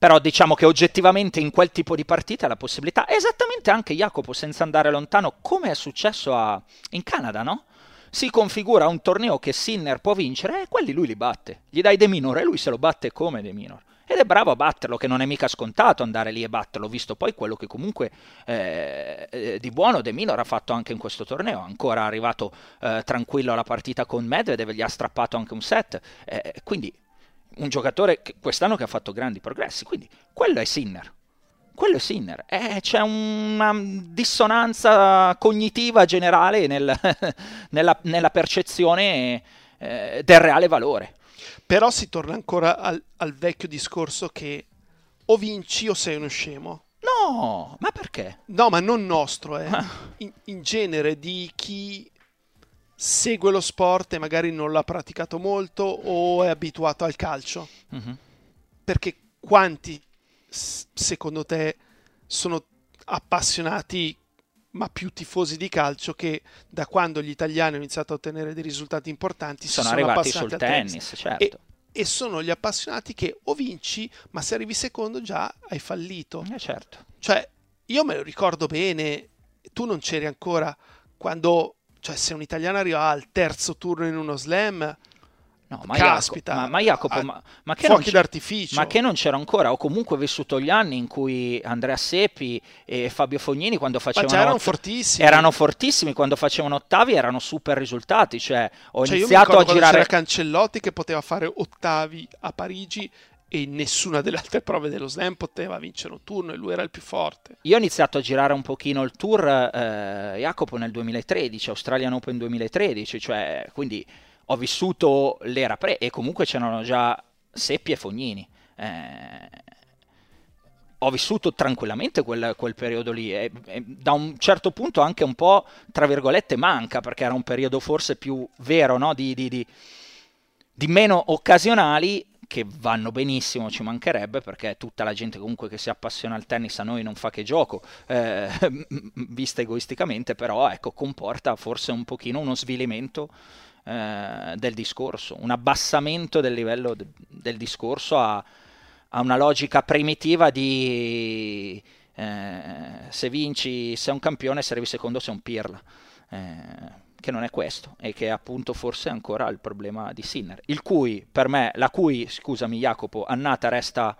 però diciamo che oggettivamente in quel tipo di partita la possibilità, esattamente anche Jacopo senza andare lontano, come è successo a, in Canada, no? Si configura un torneo che Sinner può vincere e quelli lui li batte. Gli dai De Minor e lui se lo batte come De Minor. Ed è bravo a batterlo, che non è mica scontato andare lì e batterlo, visto poi quello che comunque eh, eh, di buono De Minor ha fatto anche in questo torneo. Ancora arrivato eh, tranquillo alla partita con Medvedev, gli ha strappato anche un set. Eh, quindi un giocatore che quest'anno che ha fatto grandi progressi, quindi quello è Sinner. Quello è Sinner. Eh, c'è una dissonanza cognitiva generale nel, nella, nella, percezione eh, del reale valore.
Però si torna ancora al, al vecchio discorso che o vinci o sei uno scemo.
No, ma perché?
No, ma non nostro, eh. in, in, genere di chi segue lo sport e magari non l'ha praticato molto o è abituato al calcio. Uh-huh. Perché quanti, secondo te, sono appassionati ma più tifosi di calcio che da quando gli italiani hanno iniziato a ottenere dei risultati importanti
sono,
sono
arrivati sul tennis, tennis, certo.
E, e, sono gli appassionati che o vinci, ma se arrivi secondo già hai fallito.
Eh certo.
Cioè, io me lo ricordo bene, tu non c'eri ancora quando cioè, se un italiano arriva al terzo turno in uno slam,
No, ma Caspita, Jacopo, ma, ma, Jacopo, ma, ma che
fuochi d'artificio.
Ma che non c'era ancora? Ho comunque vissuto gli anni in cui Andrea Seppi e Fabio Fognini quando facevano...
Ma erano fortissimi.
Erano fortissimi, quando facevano ottavi erano super risultati. Cioè, ho cioè, iniziato a girare...
C'era Cancellotti che poteva fare ottavi a Parigi e nessuna delle altre prove dello slam poteva vincere un turno e lui era il più forte.
Io ho iniziato a girare un pochino il tour eh, Jacopo nel 2013, Australian Open 2013, cioè quindi ho vissuto l'era pre e comunque c'erano già Seppi e Fognini. Eh, ho vissuto tranquillamente quel, quel periodo lì e, e, da un certo punto anche un po' tra virgolette manca perché era un periodo forse più vero no? di, di, di, di meno occasionali che vanno benissimo, ci mancherebbe, perché tutta la gente comunque che si appassiona al tennis a noi non fa che gioco, eh, vista egoisticamente, però ecco, comporta forse un pochino uno svilimento eh, del discorso, un abbassamento del livello de- del discorso a, a, una logica primitiva di eh, se vinci sei un campione, se arrivi secondo sei un pirla. Che non è questo e che appunto forse è ancora il problema di Sinner, il cui per me, la cui, scusami Jacopo, annata resta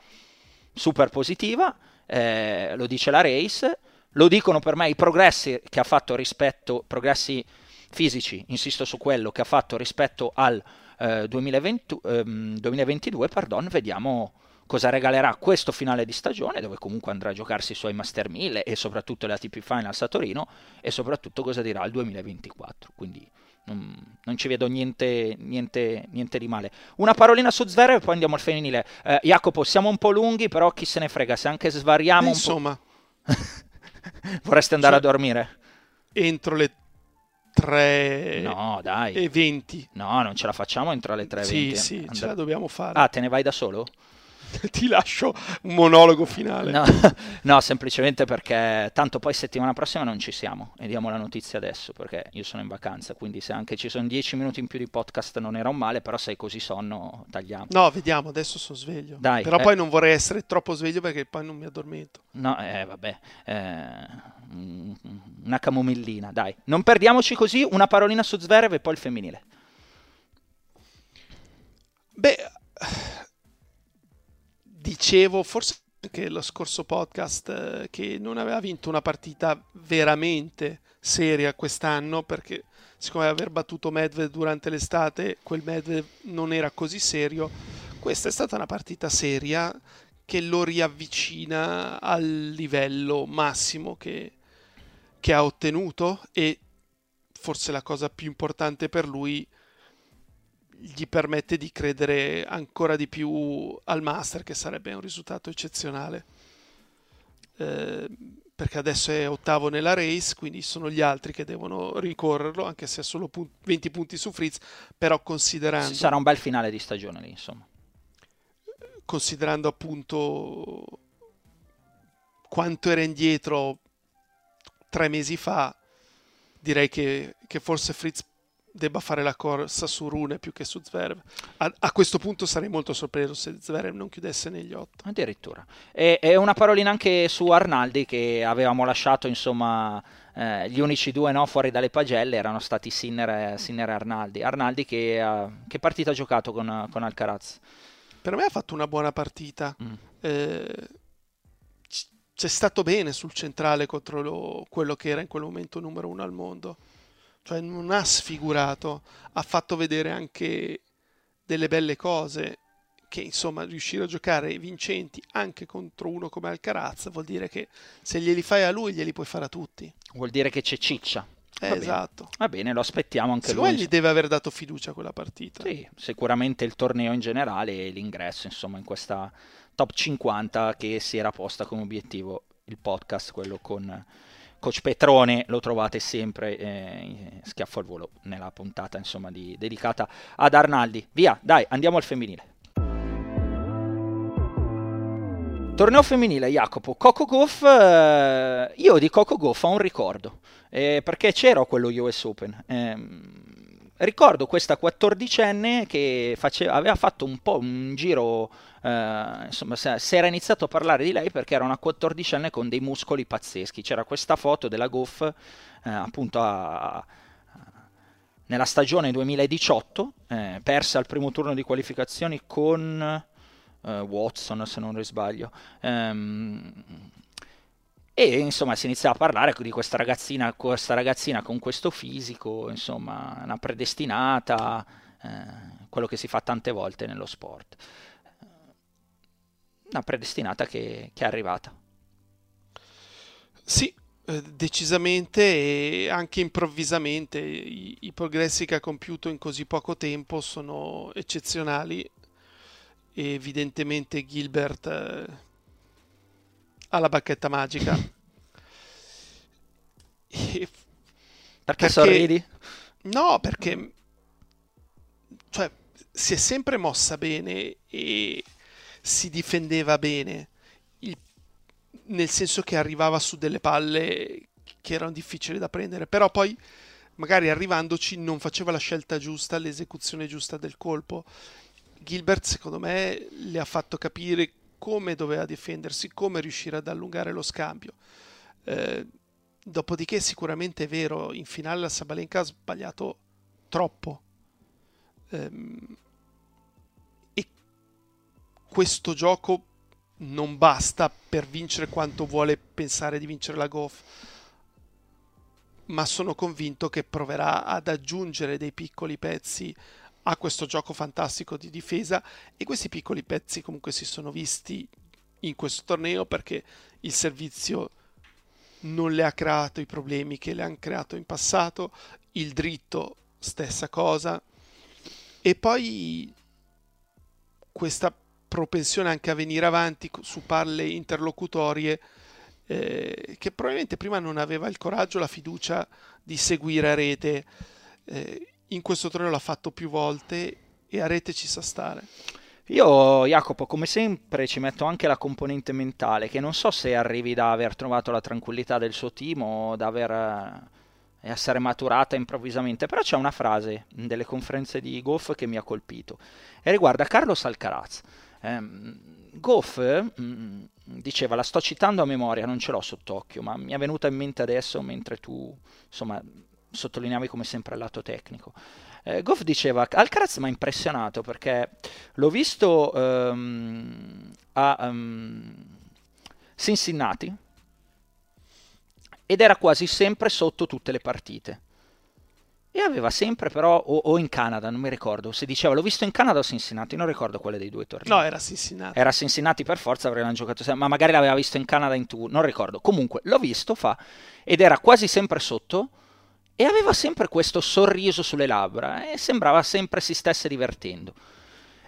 super positiva, eh, lo dice la Race, lo dicono per me i progressi che ha fatto rispetto, progressi fisici, insisto su quello che ha fatto rispetto al eh, 2020, ehm, 2022, pardon, vediamo cosa regalerà questo finale di stagione, dove comunque andrà a giocarsi i suoi Master 1000 e soprattutto le ATP Finals a Torino, e soprattutto cosa dirà il 2024. Quindi non, non ci vedo niente, niente, niente, di male. Una parolina su Zverev e poi andiamo al femminile. Eh, Jacopo, siamo un po' lunghi, però chi se ne frega, se anche svariamo
un Insomma.
po'... Vorreste andare cioè, a dormire?
Entro le 3
no, dai.
e 20.
No, non ce la facciamo entro le 3 e 20.
Sì, sì, And- ce la dobbiamo fare.
Ah, te ne vai da solo?
ti lascio un monologo finale.
No, no, semplicemente perché tanto poi settimana prossima non ci siamo e diamo la notizia adesso perché io sono in vacanza, quindi se anche ci sono 10 minuti in più di podcast non era un male, però sei così sonno tagliamo.
No, vediamo, adesso sono sveglio. Dai, però eh... poi non vorrei essere troppo sveglio perché poi non mi addormento.
No, eh, vabbè. Eh, una camomillina, dai. Non perdiamoci così, una parolina su Zverev e poi il femminile.
Beh dicevo forse anche lo scorso podcast eh, che non aveva vinto una partita veramente seria quest'anno perché siccome aver battuto Medved durante l'estate quel Medved non era così serio questa è stata una partita seria che lo riavvicina al livello massimo che, che ha ottenuto e forse la cosa più importante per lui gli permette di credere ancora di più al Master, che sarebbe un risultato eccezionale. Eh, perché adesso è ottavo nella race, quindi sono gli altri che devono ricorrerlo, anche se ha solo pun- 20 punti su Fritz, però considerando...
Sarà un bel finale di stagione lì, insomma.
Considerando appunto quanto era indietro tre mesi fa, direi che, che forse Fritz debba fare la corsa su Rune più che su Zverev. A, a, questo punto sarei molto sorpreso se Zverev non chiudesse negli otto.
Addirittura. E, e una parolina anche su Arnaldi che avevamo lasciato, insomma, eh, gli unici due no, fuori dalle pagelle erano stati Sinner, Sinner e Arnaldi. Arnaldi che, uh, che partita ha giocato con, con, Alcaraz?
Per me ha fatto una buona partita. Mm. Eh, c'è stato bene sul centrale contro lo, quello che era in quel momento numero uno al mondo cioè non ha sfigurato, ha fatto vedere anche delle belle cose che insomma riuscire a giocare vincenti anche contro uno come Alcaraz vuol dire che se glieli fai a lui glieli puoi fare a tutti.
Vuol dire che c'è ciccia.
Eh, esatto.
Va bene, lo aspettiamo anche
Secondo
lui.
gli deve aver dato fiducia a quella partita.
Sì, sicuramente il torneo in generale e l'ingresso insomma in questa top 50 che si era posta come obiettivo il podcast, quello con Coach Petrone lo trovate sempre eh, schiaffo al volo nella puntata insomma di, dedicata ad Arnaldi. Via, dai, andiamo al femminile. Torneo femminile, Jacopo. Coco Goff, eh, io di Coco Goff ho un ricordo, eh, perché c'ero a quello US Open. Eh, ricordo questa quattordicenne che faceva, aveva fatto un po' un giro, eh, insomma, si era iniziato a parlare di lei perché era una quattordicenne con dei muscoli pazzeschi. C'era questa foto della Goff, eh, appunto, a, a, nella stagione 2018, eh, persa al primo turno di qualificazioni con eh, Watson, se non risbaglio. Um, e insomma si iniziava a parlare di questa ragazzina, questa ragazzina con questo fisico, insomma, una predestinata, eh, quello che si fa tante volte nello sport. Una predestinata che, che è arrivata.
Sì, eh, decisamente e anche improvvisamente I, i, progressi che ha compiuto in così poco tempo sono eccezionali e evidentemente Gilbert eh, alla bacchetta magica.
E... Perché, perché sorridi?
No, perché cioè, si è sempre mossa bene e si difendeva bene, il... nel senso che arrivava su delle palle che erano difficili da prendere, però poi magari arrivandoci non faceva la scelta giusta, l'esecuzione giusta del colpo. Gilbert secondo me le ha fatto capire come doveva difendersi, come riuscire ad allungare lo scambio. Eh, dopodiché sicuramente è vero, in finale la Sabalenka ha sbagliato troppo. Eh, questo gioco non basta per vincere quanto vuole pensare di vincere la Goff ma sono convinto che proverà ad aggiungere dei piccoli pezzi ha questo gioco fantastico di difesa. E questi piccoli pezzi comunque si sono visti in questo torneo perché il servizio non le ha creato i problemi che le hanno creato in passato, il dritto stessa cosa. E poi questa propensione anche a venire avanti su palle interlocutorie eh, che probabilmente prima non aveva il coraggio, la fiducia di seguire a rete. Eh, in questo torneo l'ha fatto più volte e a rete ci sa stare.
Io, Jacopo, come sempre ci metto anche la componente mentale, che non so se arrivi da aver trovato la tranquillità del suo team o da aver, eh, essere maturata improvvisamente, però c'è una frase delle conferenze di Goff che mi ha colpito e riguarda Carlos Alcaraz. Eh, Goff mh, mm, diceva, la sto citando a memoria, non ce l'ho sott'occhio, ma mi è venuta in mente adesso mentre tu, insomma, sottolineavi come sempre il lato tecnico. Eh, Goff diceva, Alcaraz mi ha impressionato perché l'ho visto um, a um, Cincinnati ed era quasi sempre sotto tutte le partite. E aveva sempre però, o, o, in Canada, non mi ricordo, se diceva l'ho visto in Canada o Cincinnati, non ricordo quale dei due tornei.
No, era Cincinnati.
Era Cincinnati per forza, avrebbe giocato sempre, ma magari l'aveva visto in Canada in TV, non ricordo. Comunque, l'ho visto, fa, ed era quasi sempre sotto e aveva sempre questo sorriso sulle labbra e sembrava sempre si stesse divertendo.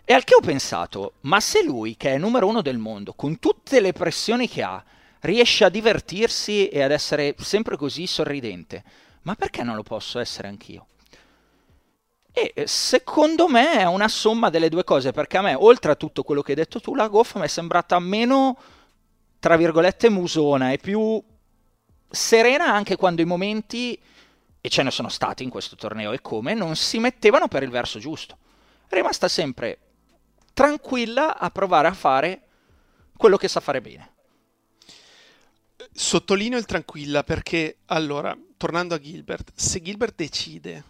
E al che ho pensato, ma se lui, che è numero uno del mondo, con tutte le pressioni che ha, riesce a divertirsi e ad essere sempre così sorridente, ma perché non lo posso essere anch'io? E eh, secondo me è una somma delle due cose, perché a me, oltre a tutto quello che hai detto tu, la goffa mi è sembrata meno, tra virgolette, musona e più serena anche quando i momenti, e ce ne sono stati in questo torneo e come, non si mettevano per il verso giusto. È rimasta sempre tranquilla a provare a fare quello che sa fare bene.
Sottolineo il tranquilla perché, allora, tornando a Gilbert, se Gilbert decide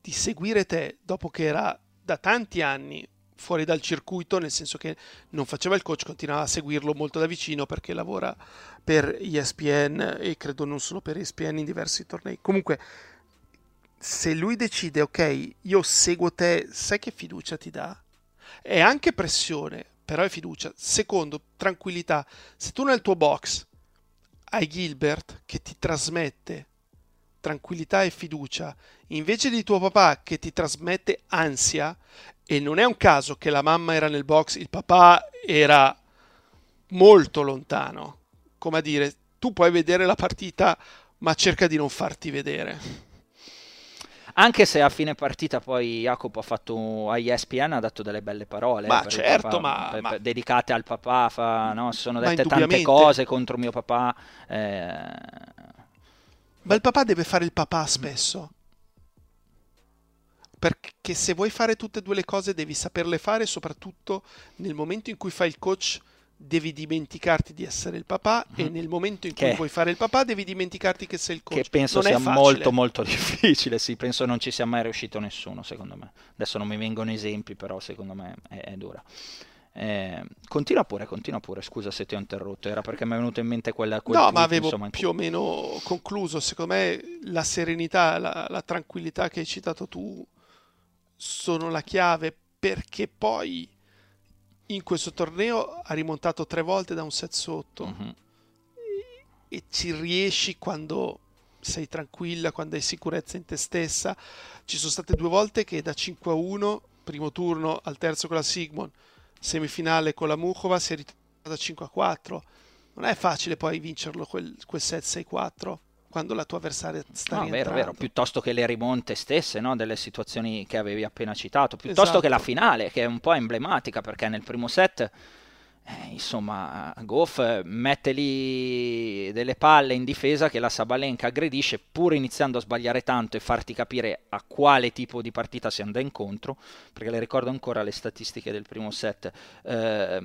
di seguire te dopo che era da tanti anni fuori dal circuito, nel senso che non faceva il coach, continuava a seguirlo molto da vicino perché lavora per ESPN e credo non solo per ESPN in diversi tornei. Comunque, se lui decide, ok, io seguo te, sai che fiducia ti dà? È anche pressione, però è fiducia. Secondo, tranquillità. Se tu nel tuo box hai Gilbert che ti trasmette tranquillità e fiducia, invece di tuo papà che ti trasmette ansia, e non è un caso che la mamma era nel box, il papà era molto lontano, come a dire, tu puoi vedere la partita, ma cerca di non farti vedere.
Anche se a fine partita poi Jacopo ha fatto a ESPN ha dato delle belle parole.
Ma certo,
papà,
ma,
per,
ma,
dedicate al papà, fa, no? sono dette tante cose contro mio papà. Eh...
Ma il papà deve fare il papà spesso. Perché se vuoi fare tutte e due le cose devi saperle fare, soprattutto nel momento in cui fai il coach devi dimenticarti di essere il papà mm-hmm. e nel momento in cui che, vuoi fare il papà devi dimenticarti che sei il coach.
Che penso
non
sia molto molto difficile, sì, penso non ci sia mai riuscito nessuno secondo me. Adesso non mi vengono esempi, però secondo me è, è dura. Eh, continua pure, continua pure, scusa se ti ho interrotto, era perché mi è venuto in mente quella... Quel
no,
tweet,
ma avevo
insomma,
più o meno concluso, secondo me la serenità, la, la tranquillità che hai citato tu sono la chiave perché poi in questo torneo ha rimontato tre volte da un set sotto uh-huh. e, e, ci riesci quando sei tranquilla, quando hai sicurezza in te stessa. Ci sono state due volte che da 5 a 1, primo turno al terzo con la Sigmund, semifinale con la Mukhova, si è ritornata da 5 a 4. Non è facile poi vincerlo quel, quel set 6-4 quando la tua avversaria sta no,
vero, vero, piuttosto che le rimonte stesse no, delle situazioni che avevi appena citato, piuttosto esatto. che la finale, che è un po' emblematica, perché nel primo set, eh, insomma, Goff mette lì delle palle in difesa che la Sabalenka aggredisce, pur iniziando a sbagliare tanto e farti capire a quale tipo di partita si andrà incontro, perché le ricordo ancora le statistiche del primo set, eh,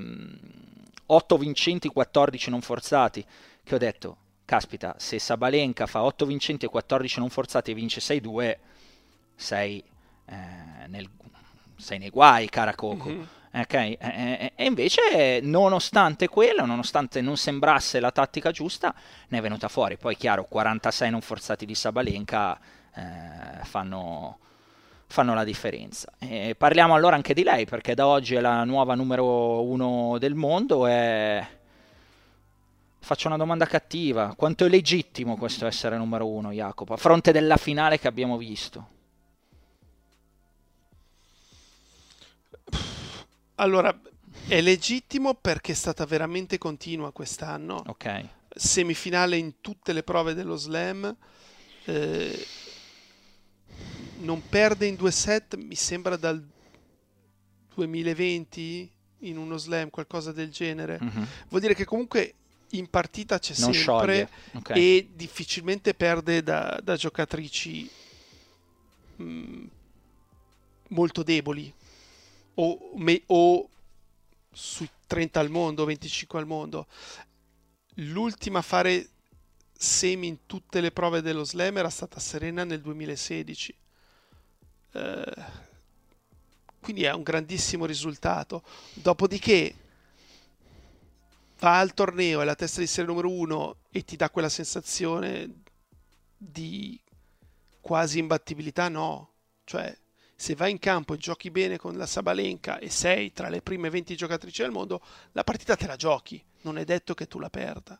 8 vincenti, 14 non forzati, che ho detto caspita, se Sabalenka fa 8 vincenti e 14 non forzati e vince 6-2, sei, eh, nel, sei nei guai, cara Coco. Mm-hmm. Okay? E, e invece, nonostante quello, nonostante non sembrasse la tattica giusta, ne è venuta fuori. Poi, chiaro, 46 non forzati di Sabalenka eh, fanno, fanno la differenza. E parliamo allora anche di lei, perché da oggi è la nuova numero uno del mondo e faccio una domanda cattiva. Quanto è legittimo questo essere numero uno, Jacopo, a fronte della finale che abbiamo visto?
Allora, è legittimo perché è stata veramente continua quest'anno.
Ok.
Semifinale in tutte le prove dello slam. Eh, non perde in due set, mi sembra dal 2020 in uno slam, qualcosa del genere. Mm-hmm. Vuol dire che comunque in partita c'è non sempre okay. e difficilmente perde da, da giocatrici mh, mm, molto deboli o, me, o sui 30 al mondo, 25 al mondo. L'ultima a fare semi in tutte le prove dello slam era stata Serena nel 2016 eh, quindi è un grandissimo risultato. Dopodiché va al torneo, è la testa di serie numero uno e ti dà quella sensazione di quasi imbattibilità, no. Cioè, se vai in campo e giochi bene con la Sabalenka e sei tra le prime 20 giocatrici del mondo, la partita te la giochi, non è detto che tu la perda.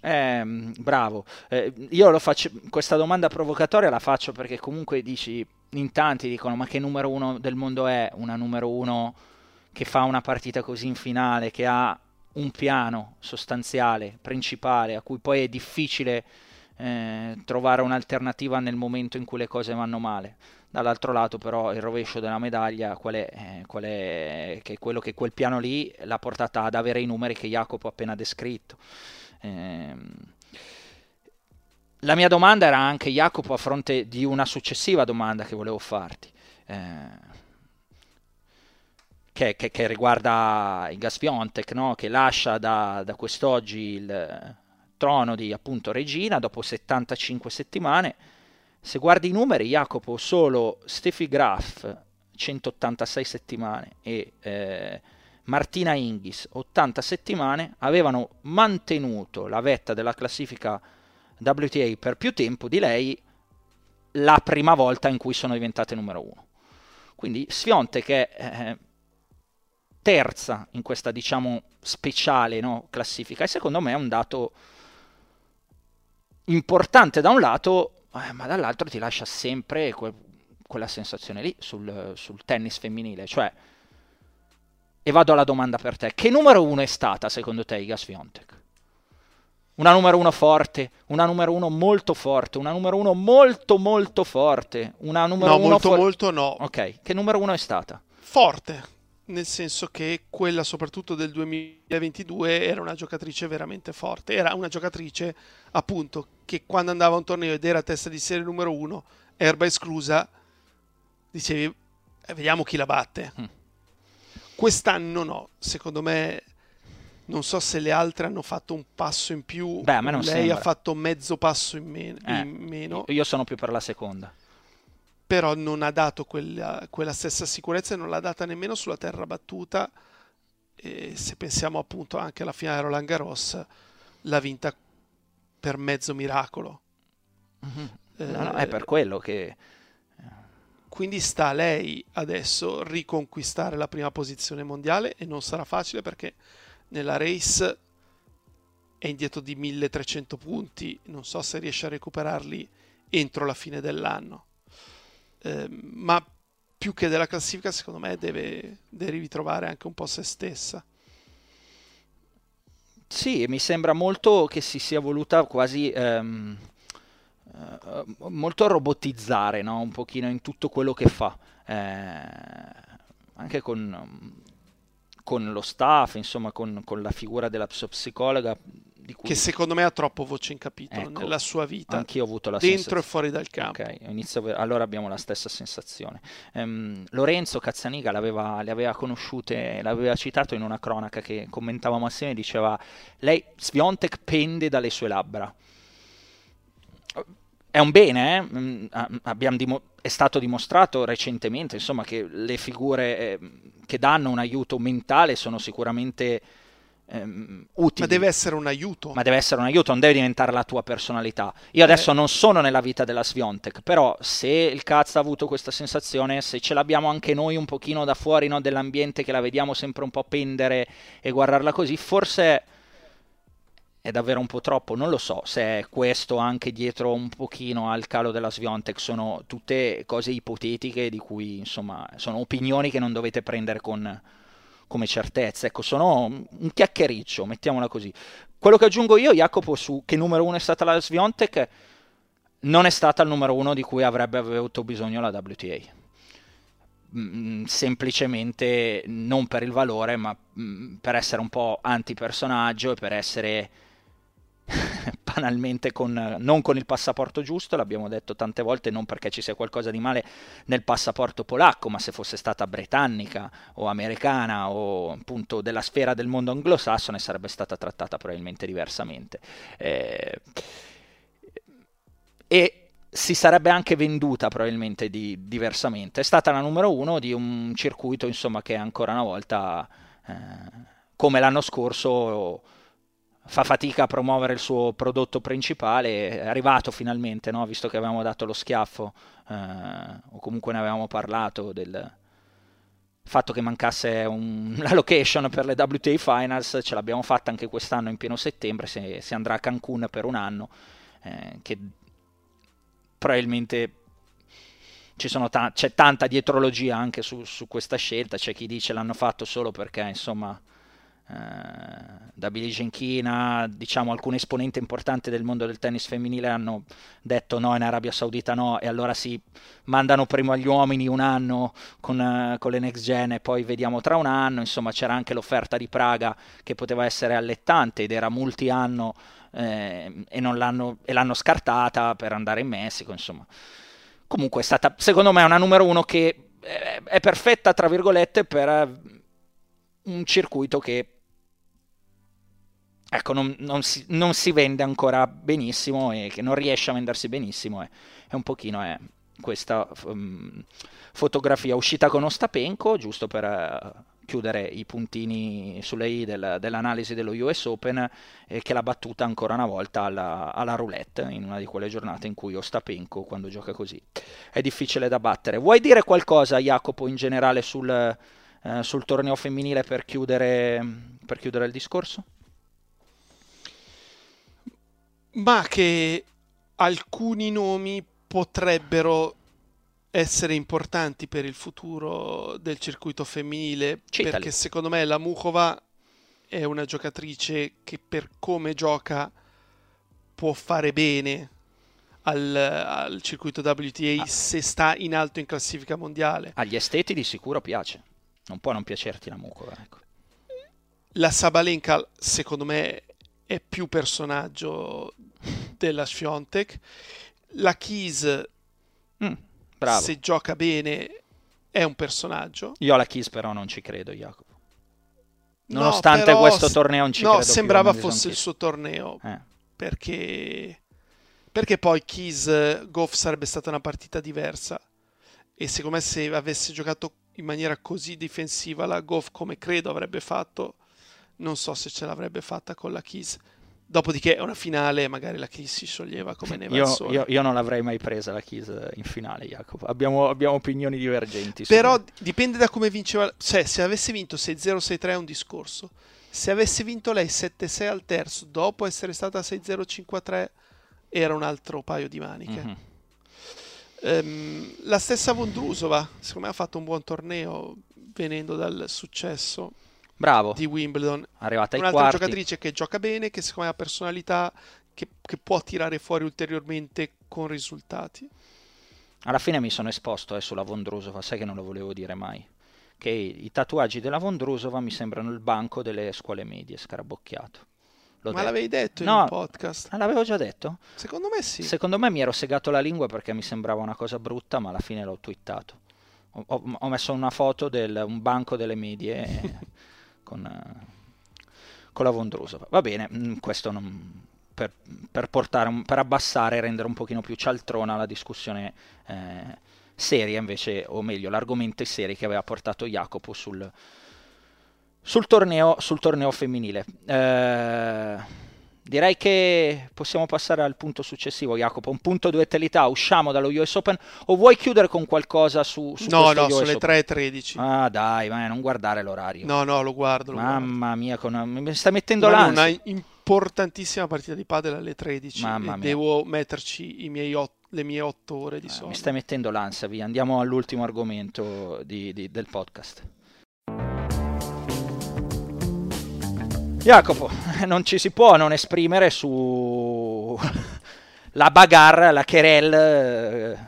Eh, bravo, eh, io faccio, questa domanda provocatoria la faccio perché comunque dici in tanti dicono ma che numero uno del mondo è una numero uno che fa una partita così in finale, che ha un piano sostanziale, principale, a cui poi è difficile eh, trovare un'alternativa nel momento in cui le cose vanno male. Dall'altro lato però il rovescio della medaglia, qual è, eh, qual è che quello che quel piano lì l'ha portata ad avere i numeri che Jacopo ha appena descritto. Eh, la mia domanda era anche, Jacopo, a fronte di una successiva domanda che volevo farti, eh, che, che, che, riguarda il Gaspiontek, no? che lascia da, da, quest'oggi il trono di appunto regina dopo 75 settimane. Se guardi i numeri, Jacopo, solo Steffi Graf, 186 settimane, e eh, Martina Inghis, 80 settimane, avevano mantenuto la vetta della classifica WTA per più tempo di lei la prima volta in cui sono diventate numero uno. Quindi Sfionte che eh, terza in questa diciamo speciale no, classifica e secondo me è un dato importante da un lato eh, ma dall'altro ti lascia sempre que- quella sensazione lì sul, sul tennis femminile cioè e vado alla domanda per te che numero uno è stata secondo te Iga Swiatek? una numero uno forte, una numero uno molto forte, una numero uno molto molto forte, una numero
no,
uno
molto for- molto no.
Ok, che numero uno è stata?
Forte, nel senso che quella soprattutto del 2022 era una giocatrice veramente forte, era una giocatrice appunto che quando andava a un torneo ed era testa di serie numero uno, erba esclusa, dicevi eh, vediamo chi la batte. Mm. Quest'anno no, secondo me non so se le altre hanno fatto un passo in più.
Beh, lei
sembra. ha fatto mezzo passo in, me-
eh,
in, meno.
Io sono più per la seconda.
Però non ha dato quella, quella stessa sicurezza e non l'ha data nemmeno sulla terra battuta. E se pensiamo appunto anche alla finale Roland Garros, l'ha vinta per mezzo miracolo.
Mm-hmm. Eh, no, no, è per quello che. Eh.
Quindi sta a lei adesso riconquistare la prima posizione mondiale e non sarà facile perché nella race è indietro di 1300 punti, non so se riesce a recuperarli entro la fine dell'anno. Eh, ma più che della classifica, secondo me deve, deve ritrovare anche un po' se stessa.
Sì, mi sembra molto che si sia voluta quasi ehm, eh, molto robotizzare no? un pochino in tutto quello che fa. Eh, anche con con lo staff, insomma, con, con la figura della psicologa.
Cui... Che secondo me ha troppo voce in capitolo ecco, nella sua vita.
Anch'io ho avuto la
dentro
sensazione.
e fuori dal campo.
Ok, inizio... allora abbiamo la stessa sensazione. Um, Lorenzo Cazzaniga l'aveva, le aveva conosciute, l'aveva citato in una cronaca che commentavamo assieme, diceva lei, Sviontek pende dalle sue labbra. È un bene, eh? Mm, abbiamo dimo- è stato dimostrato recentemente insomma, che le figure eh, che danno un aiuto mentale sono sicuramente ehm, utili.
Ma deve essere un aiuto.
Ma deve essere un aiuto, non deve diventare la tua personalità. Io adesso eh. non sono nella vita della Sviontek, però se il cazzo ha avuto questa sensazione, se ce l'abbiamo anche noi un pochino da fuori no, dell'ambiente che la vediamo sempre un po' pendere e guardarla così, forse è davvero un po' troppo, non lo so se è questo anche dietro un pochino al calo della Sviontek, sono tutte cose ipotetiche di cui insomma sono opinioni che non dovete prendere con, come certezza, ecco sono un chiacchiericcio, mettiamola così. Quello che aggiungo io, Jacopo, su che numero uno è stata la Sviontek, non è stata il numero uno di cui avrebbe avuto bisogno la WTA. Mm, semplicemente non per il valore, ma mm, per essere un po' antipersonaggio e per essere banalmente con, non con il passaporto giusto, l'abbiamo detto tante volte, non perché ci sia qualcosa di male nel passaporto polacco, ma se fosse stata britannica o americana o appunto della sfera del mondo anglosassone sarebbe stata trattata probabilmente diversamente. Eh, e si sarebbe anche venduta probabilmente di, diversamente. È stata la numero uno di un circuito insomma, che ancora una volta, eh, come l'anno scorso, fa fatica a promuovere il suo prodotto principale, è arrivato finalmente, no? visto che avevamo dato lo schiaffo, eh, o comunque ne avevamo parlato del fatto che mancasse un, la location per le WTA Finals, ce l'abbiamo fatta anche quest'anno in pieno settembre, si, si andrà a Cancun per un anno, eh, che probabilmente ta- c'è tanta dietrologia anche su, su, questa scelta, c'è chi dice l'hanno fatto solo perché insomma da Billie Jean China, diciamo alcuni esponenti importanti del mondo del tennis femminile hanno detto no in Arabia Saudita no e allora si mandano prima gli uomini un anno con, uh, con, le next gen e poi vediamo tra un anno, insomma c'era anche l'offerta di Praga che poteva essere allettante ed era multi-anno eh, e, l'hanno, e l'hanno scartata per andare in Messico, insomma. Comunque è stata, secondo me, una numero uno che è, è perfetta, tra virgolette, per un circuito che ecco, non, non, si, non, si, vende ancora benissimo e che non riesce a vendersi benissimo. È, è un pochino è questa um, fotografia uscita con Ostapenko, giusto per uh, chiudere i puntini sulle i del, dell'analisi dello US Open, e che l'ha battuta ancora una volta alla, alla, roulette in una di quelle giornate in cui Ostapenko, quando gioca così, è difficile da battere. Vuoi dire qualcosa, Jacopo, in generale sul, sul torneo femminile per chiudere, per chiudere il discorso?
Ma che alcuni nomi potrebbero essere importanti per il futuro del circuito femminile Citali. perché secondo me la Mukova è una giocatrice che per come gioca può fare bene al, al circuito WTA ah. se sta in alto in classifica mondiale.
Agli esteti di sicuro piace, non può non piacerti la Mukova. Ecco.
La Sabalenka secondo me è più personaggio della Sfiontek. La Keys, mm, se gioca bene, è un personaggio.
Io alla Keys però non ci credo, Jacopo. Nonostante no, questo torneo non ci
no,
credo
sembrava fosse il suo torneo. Eh. Perché... Perché poi Keys Goff sarebbe stata una partita diversa. E secondo me se avesse giocato in maniera così difensiva la Goff come credo avrebbe fatto, non so se ce l'avrebbe fatta con la Keys. Dopodiché è una finale, magari la Keys si scioglieva come neva
io, io, io, non l'avrei mai presa la Keys in finale, Jacopo. Abbiamo, abbiamo opinioni divergenti.
Però su... dipende da come vinceva. Cioè, se avesse vinto 6-0, 6-3 è un discorso. Se avesse vinto lei 7-6 al terzo, dopo essere stata 6-0, 5-3, era un altro paio di maniche. Mm-hmm. Um, la stessa Vondrusova, secondo me ha fatto un buon torneo venendo dal successo
Bravo.
di Wimbledon.
Arrivata ai
Un'altra
quarti.
giocatrice che gioca bene, che secondo me ha personalità, che, che può tirare fuori ulteriormente con risultati.
Alla fine mi sono esposto eh, sulla Vondrusova, sai che non lo volevo dire mai. Che i tatuaggi della Vondrusova mi sembrano il banco delle scuole medie, scarabocchiato.
L'ho Ma detto. l'avevi detto no, in un podcast?
L'avevo già detto?
Secondo me sì.
Secondo me mi ero segato la lingua perché mi sembrava una cosa brutta, ma alla fine l'ho twittato. Ho, ho messo una foto di un banco delle medie con, eh, con la Vondrusova. Va bene, mm, questo non, per, per, portare, per abbassare e rendere un pochino più cialtrona la discussione eh, seria invece, o meglio, l'argomento serio che aveva portato Jacopo sul, sul torneo, sul torneo femminile. Eh, direi che possiamo passare al punto successivo, Jacopo. Un punto duetalità, usciamo dallo US Open o vuoi chiudere con qualcosa su, su
no, no,
US
sono le
Open?
3.13.
Ah, dai, ma non guardare l'orario.
No, no, lo guardo. Lo
Mamma mia, con... mi stai mettendo
guardo.
l'ansia.
Una importantissima partita di padel alle 13
Mamma mia.
devo metterci i miei ot- le mie 8 ore di
Eh,
sonno.
mi stai mettendo l'ansia, via. Andiamo all'ultimo argomento di- di- del podcast. Jacopo, non ci si può non esprimere su la bagarre, la querel,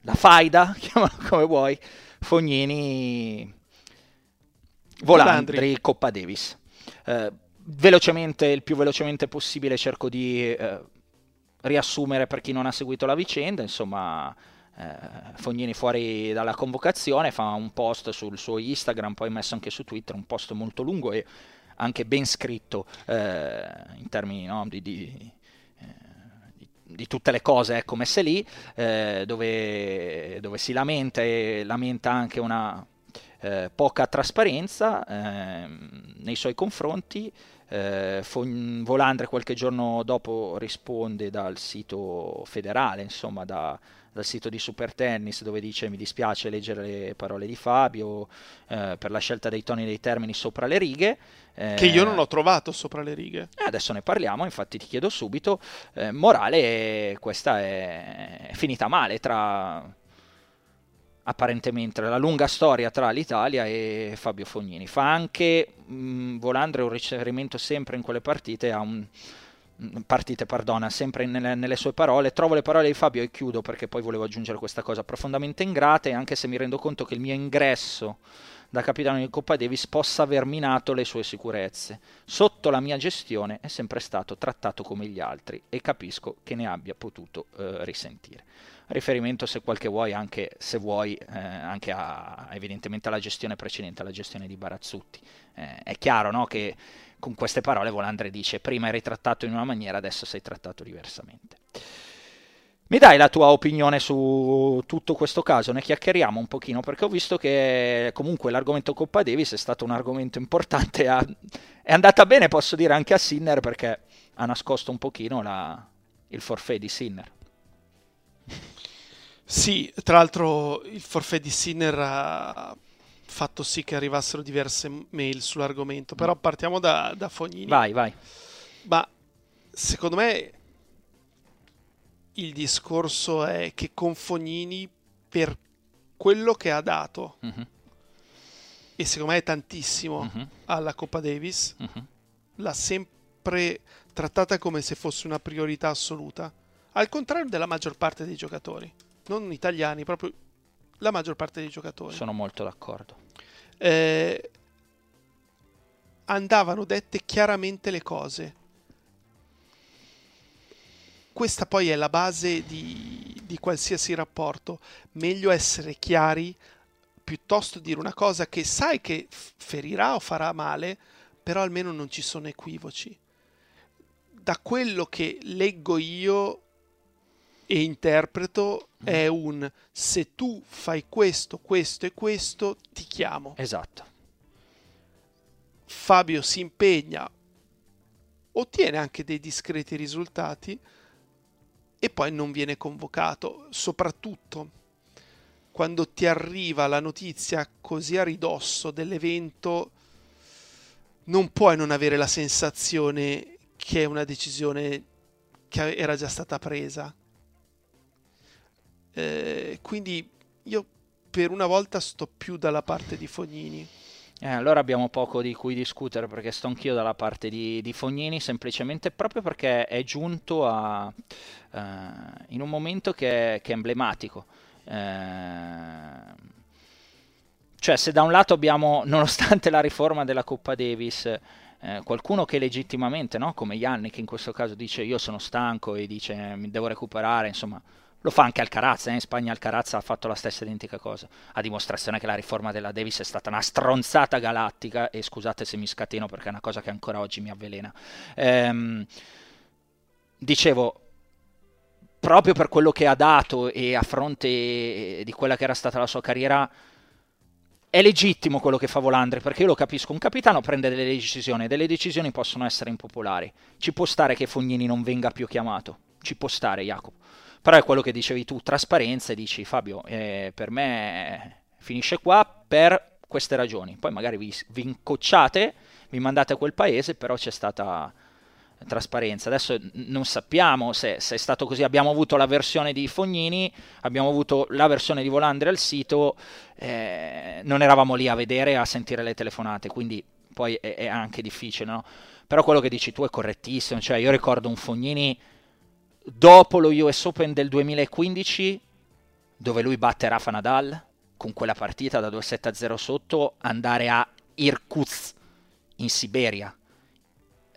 la faida, chiamalo come vuoi, Fognini, Volandri,
Volandri.
Coppa Davis. Eh, velocemente, il più velocemente possibile cerco di eh, riassumere per chi non ha seguito la vicenda, insomma eh, Fognini fuori dalla convocazione fa un post sul suo Instagram, poi messo anche su Twitter, un post molto lungo e anche ben scritto eh, in termini no, di, di, eh, di- tutte le cose ecco, messe lì, eh, dove, dove si lamenta e lamenta anche una eh, poca trasparenza ehm, nei suoi confronti. Eh, Volandre qualche giorno dopo risponde dal sito federale, insomma da- dal sito di Super Tennis dove dice mi dispiace leggere le parole di Fabio eh, per la scelta dei toni e dei termini sopra le righe. eh,
Che io non ho trovato sopra le righe.
eh, Adesso ne parliamo, infatti ti chiedo subito. Eh, morale, questa è, è finita male tra apparentemente la lunga storia tra l'Italia e Fabio Fognini. Fa anche mh, Volandre un riferimento sempre in quelle partite a un partite, perdona, sempre nelle, nelle sue parole. Trovo le parole di Fabio e chiudo perché poi volevo aggiungere questa cosa profondamente ingrate, anche se mi rendo conto che il mio ingresso da capitano di Coppa Davis possa aver minato le sue sicurezze. Sotto la mia gestione è sempre stato trattato come gli altri e capisco che ne abbia potuto eh, risentire. Riferimento, se qualche vuoi, anche se vuoi, eh, anche a, evidentemente alla gestione precedente, alla gestione di Barazzutti. Eh, è chiaro no, che con queste parole Volandre dice prima eri trattato in una maniera, adesso sei trattato diversamente. Mi dai la tua opinione su tutto questo caso? Ne chiacchieriamo un pochino perché ho visto che comunque l'argomento Coppa Davis è stato un argomento importante. ha- È andata bene, posso dire, anche a Sinner perché ha nascosto un pochino la- il forfait di Sinner.
Sì, tra l'altro il forfait di Sinner ha fatto sì che arrivassero diverse mail sull'argomento, però partiamo da, da Fognini.
Vai, vai.
Ma secondo me il discorso è che con Fognini per quello che ha dato,
Mhm,
e secondo me è tantissimo
mhm,
alla Coppa Davis,
mhm.
l'ha sempre trattata come se fosse una priorità assoluta, al contrario della maggior parte dei giocatori, non italiani, proprio la maggior parte dei giocatori.
Sono molto d'accordo.
Eh, andavano dette chiaramente le cose. Questa poi è la base di, di qualsiasi rapporto. Meglio essere chiari piuttosto dire una cosa che sai che ferirà o farà male, però almeno non ci sono equivoci. Da quello che leggo io e interpreto è un se tu fai questo, questo e questo, ti chiamo.
Esatto.
Fabio si impegna, ottiene anche dei discreti risultati e poi non viene convocato, soprattutto quando ti arriva la notizia così a ridosso dell'evento, non puoi non avere la sensazione che è una decisione che era già stata presa. Eh, quindi io per una volta sto più dalla parte di Fognini.
Eh, allora abbiamo poco di cui discutere perché sto anch'io dalla parte di, di Fognini, semplicemente proprio perché è giunto a, eh, in un momento che, che è emblematico. Eh, cioè, se da un lato abbiamo, nonostante la riforma della Coppa Davis, eh, qualcuno che legittimamente, no? come Yannick in questo caso, dice io sono stanco e dice mi devo recuperare, insomma, lo fa anche Alcaraz, eh? in Spagna Alcaraz ha fatto la stessa identica cosa, a dimostrazione che la riforma della Davis è stata una stronzata galattica e scusate se mi scateno perché è una cosa che ancora oggi mi avvelena. Ehm, dicevo, proprio per quello che ha dato e a fronte di quella che era stata la sua carriera, è legittimo quello che fa Volandri, perché io lo capisco, un capitano prende delle decisioni, delle decisioni possono essere impopolari. Ci può stare che Fognini non venga più chiamato, ci può stare Jacopo. Però è quello che dicevi tu, trasparenza, e dici Fabio, eh, per me finisce qua per queste ragioni. Poi magari vi, vi incocciate, vi mandate a quel paese, però c'è stata trasparenza. Adesso non sappiamo se, se, è stato così. Abbiamo avuto la versione di Fognini, abbiamo avuto la versione di Volandri al sito, eh, non eravamo lì a vedere, a sentire le telefonate, quindi poi è, è, anche difficile, no? Però quello che dici tu è correttissimo, cioè io ricordo un Fognini dopo lo US Open del 2015 dove lui batte Rafa Nadal con quella partita da 2-7-0 sotto andare a Irkutsk in Siberia.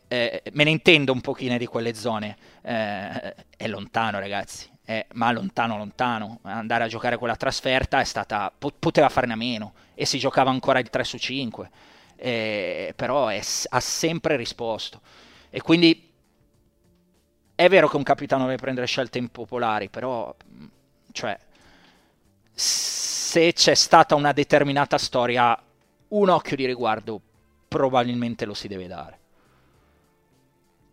Eh, me ne intendo un pochino di quelle zone, eh, è lontano ragazzi, è, ma lontano lontano, andare a giocare quella trasferta è stata, po- poteva farne a meno. E si giocava ancora il 3 su 5, eh, però è, ha sempre risposto. E quindi è vero che un capitano deve prendere scelte impopolari, però cioè, se c'è stata una determinata storia, un occhio di riguardo probabilmente lo si deve dare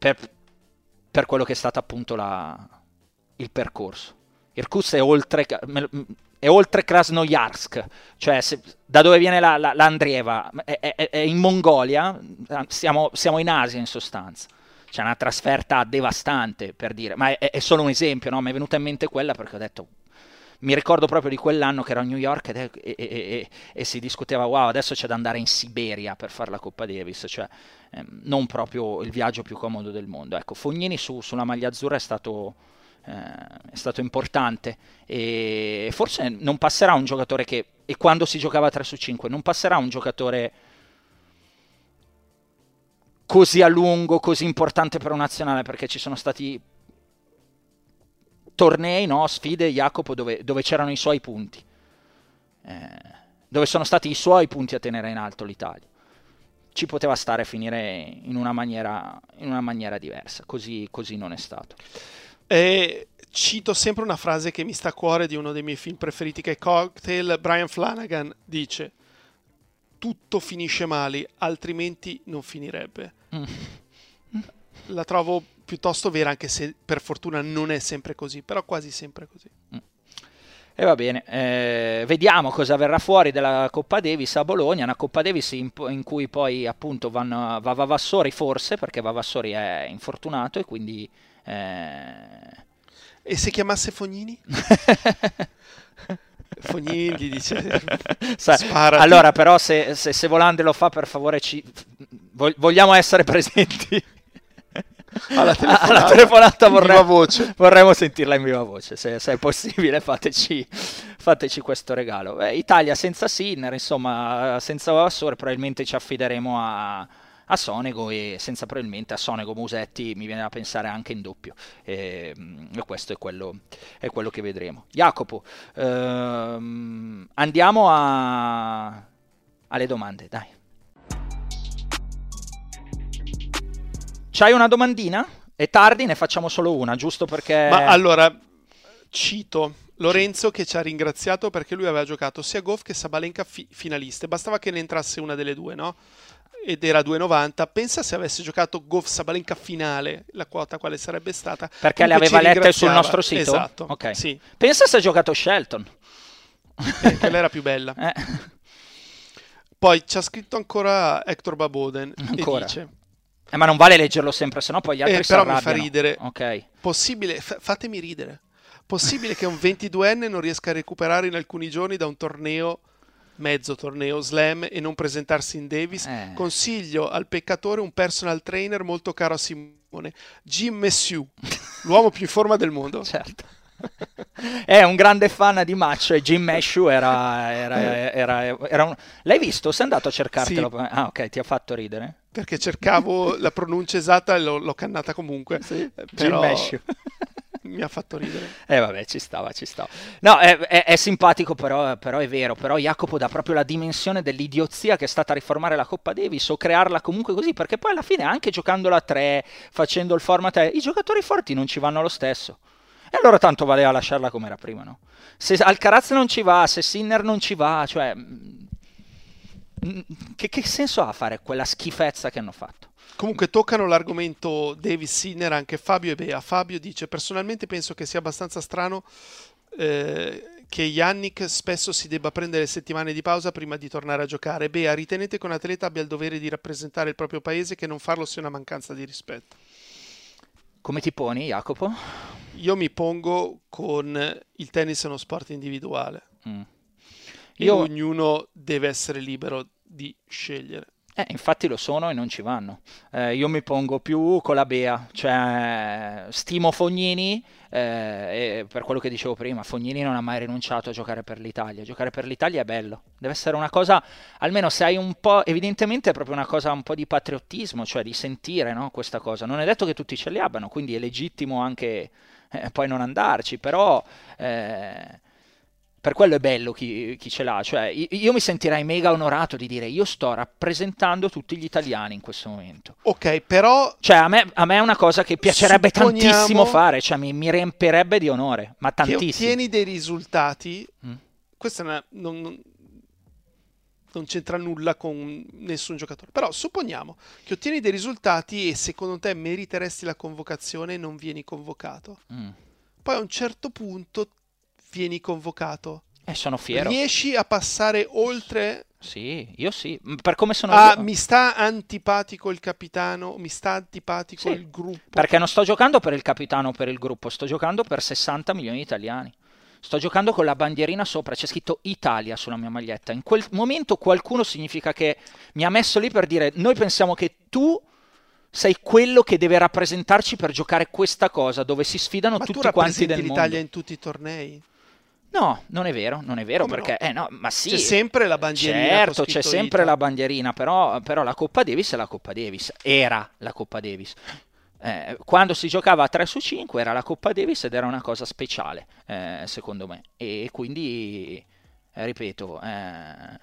per, per quello che è stato appunto la, il percorso. Irkutsk è oltre, è oltre Krasnoyarsk, cioè se, da dove viene la, la, l'Andrieva, è, è, è, in Mongolia, siamo, siamo, in Asia in sostanza. C'è una trasferta devastante per dire, ma è, è solo un esempio, no? mi è venuta in mente quella perché ho detto, mi ricordo proprio di quell'anno che ero a New York e, e, e, e, si discuteva, wow, adesso c'è da andare in Siberia per fare la Coppa Davis, cioè ehm, non proprio il viaggio più comodo del mondo. Ecco, Fognini su, sulla maglia azzurra è stato, eh, è stato importante e forse non passerà un giocatore che, e quando si giocava 3 su 5, non passerà un giocatore così a lungo, così importante per un nazionale, perché ci sono stati tornei, no? sfide, Jacopo, dove, dove, c'erano i suoi punti, eh, dove sono stati i suoi punti a tenere in alto l'Italia. Ci poteva stare a finire in una maniera, in una maniera diversa, così, così, non è stato.
E cito sempre una frase che mi sta a cuore di uno dei miei film preferiti, che è Cocktail. Brian Flanagan dice: Tutto finisce male, altrimenti non finirebbe. Mm. La trovo piuttosto vera, anche se per fortuna non è sempre così, però quasi sempre così. Mm.
E va bene, eh, vediamo cosa verrà fuori dalla Coppa Davis a Bologna, una Coppa Davis in, in cui poi appunto vanno, va Vavassori forse, perché Vavassori è infortunato e quindi... Eh...
E se chiamasse Fognini? Fognini gli dice
Sparati. allora però se, se, se Volande lo fa per favore ci... vogliamo essere presenti?
Alla telefonata,
alla telefonata vorremmo, vorremmo, sentirla in viva voce. Se, se è possibile, fateci, fateci questo regalo. Eh, Italia senza Sinner, insomma, senza Vassore, probabilmente ci affideremo a, a Sonego e senza probabilmente a Sonego Musetti mi viene da pensare anche in doppio. E, e questo è quello, è quello, che vedremo. Jacopo ehm, andiamo a, alle domande dai C'hai una domandina? È tardi, ne facciamo solo una, giusto perché...
Ma allora, cito Lorenzo che ci ha ringraziato perché lui aveva giocato sia Goff che Sabalenka fi- finaliste. Bastava che ne entrasse una delle due, no? Ed era 2,90. Pensa se avesse giocato Goff Sabalenka finale, la quota quale sarebbe stata.
Perché le aveva lette sul nostro sito?
Esatto.
Ok.
Sì.
Pensa se ha giocato Shelton.
Perché lei era più bella. Eh. Poi ci ha scritto ancora Hector Baboden ancora. e dice
eh, ma non vale leggerlo sempre, sennò poi gli altri eh,
però
mi
fa ridere.
Ok.
Possibile, f- fatemi ridere. Possibile che un 22enne non riesca a recuperare in alcuni giorni da un torneo mezzo torneo slam e non presentarsi in Davis. Eh. Consiglio al peccatore un personal trainer molto caro a Simone, Jim Messieu, l'uomo più in forma del mondo.
Certo. È un grande fan di match e Jim Meshu era, era, era, era un... L'hai visto? Sei andato a cercartelo?
Sì.
Ah, ok, ti ha fatto ridere?
Perché cercavo la pronuncia esatta e l'ho, l'ho cannata comunque.
Sì,
però...
Jim Meshu.
mi ha fatto ridere.
Eh vabbè, ci stava, ci stava. No, è, è, è simpatico, però, però, è vero. Però Jacopo dà proprio la dimensione dell'idiozia che è stata riformare la Coppa Davis o crearla comunque così, perché poi alla fine anche giocandola a tre, facendo il format, i giocatori forti non ci vanno lo stesso. E allora tanto valeva lasciarla come era prima, no? Se Alcaraz non ci va, se Sinner non ci va, cioè... mm, che, che senso ha fare quella schifezza che hanno fatto?
Comunque toccano l'argomento Davis Sinner anche Fabio e Bea. Fabio dice personalmente penso che sia abbastanza strano eh, che Yannick spesso si debba prendere settimane di pausa prima di tornare a giocare. Bea, ritenete che un atleta abbia il dovere di rappresentare il proprio paese che non farlo sia una mancanza di rispetto?
Come ti poni, Jacopo?
Io mi pongo con il tennis è uno sport individuale. Mm.
Io...
ognuno deve essere libero di scegliere.
Eh, infatti lo sono e non ci vanno. Eh, io mi pongo più con la Bea, cioè stimo Fognini eh, per quello che dicevo prima, Fognini non ha mai rinunciato a giocare per l'Italia. Giocare per l'Italia è bello, deve essere una cosa, almeno se hai un po', evidentemente è proprio una cosa un po' di patriottismo, cioè di sentire no, questa cosa. Non è detto che tutti ce li abbiano, quindi è legittimo anche eh, poi non andarci, però eh, per quello è bello chi, chi, ce l'ha, cioè io mi sentirei mega onorato di dire io sto rappresentando tutti gli italiani in questo momento.
Ok, però...
Cioè a me, a me è una cosa che piacerebbe tantissimo fare, cioè mi, mi, riempirebbe di onore, ma tantissimo.
Che ottieni dei risultati, mm. questa una, non, non, non, c'entra nulla con nessun giocatore, però supponiamo che ottieni dei risultati e secondo te meriteresti la convocazione e non vieni convocato. Mm. Poi a un certo punto vieni convocato.
Eh, sono fiero.
Riesci a passare oltre...
Sì, io sì. Per come sono
ah,
io.
mi sta antipatico il capitano, mi sta antipatico sì, il gruppo.
Perché non sto giocando per il capitano o per il gruppo, sto giocando per 60 milioni di italiani. Sto giocando con la bandierina sopra, c'è scritto Italia sulla mia maglietta. In quel momento qualcuno significa che mi ha messo lì per dire noi pensiamo che tu sei quello che deve rappresentarci per giocare questa cosa dove si sfidano
Ma
tutti quanti del
mondo.
Ma
l'Italia in tutti i tornei?
No, non è vero, non è vero Come perché, no? Eh, no, ma sì.
C'è sempre la bandierina.
Certo, c'è sempre la bandierina, però, però, la Coppa Davis è la Coppa Davis, era la Coppa Davis. Eh, quando si giocava a 3 su 5 era la Coppa Davis ed era una cosa speciale, eh, secondo me. E quindi, eh, ripeto, eh,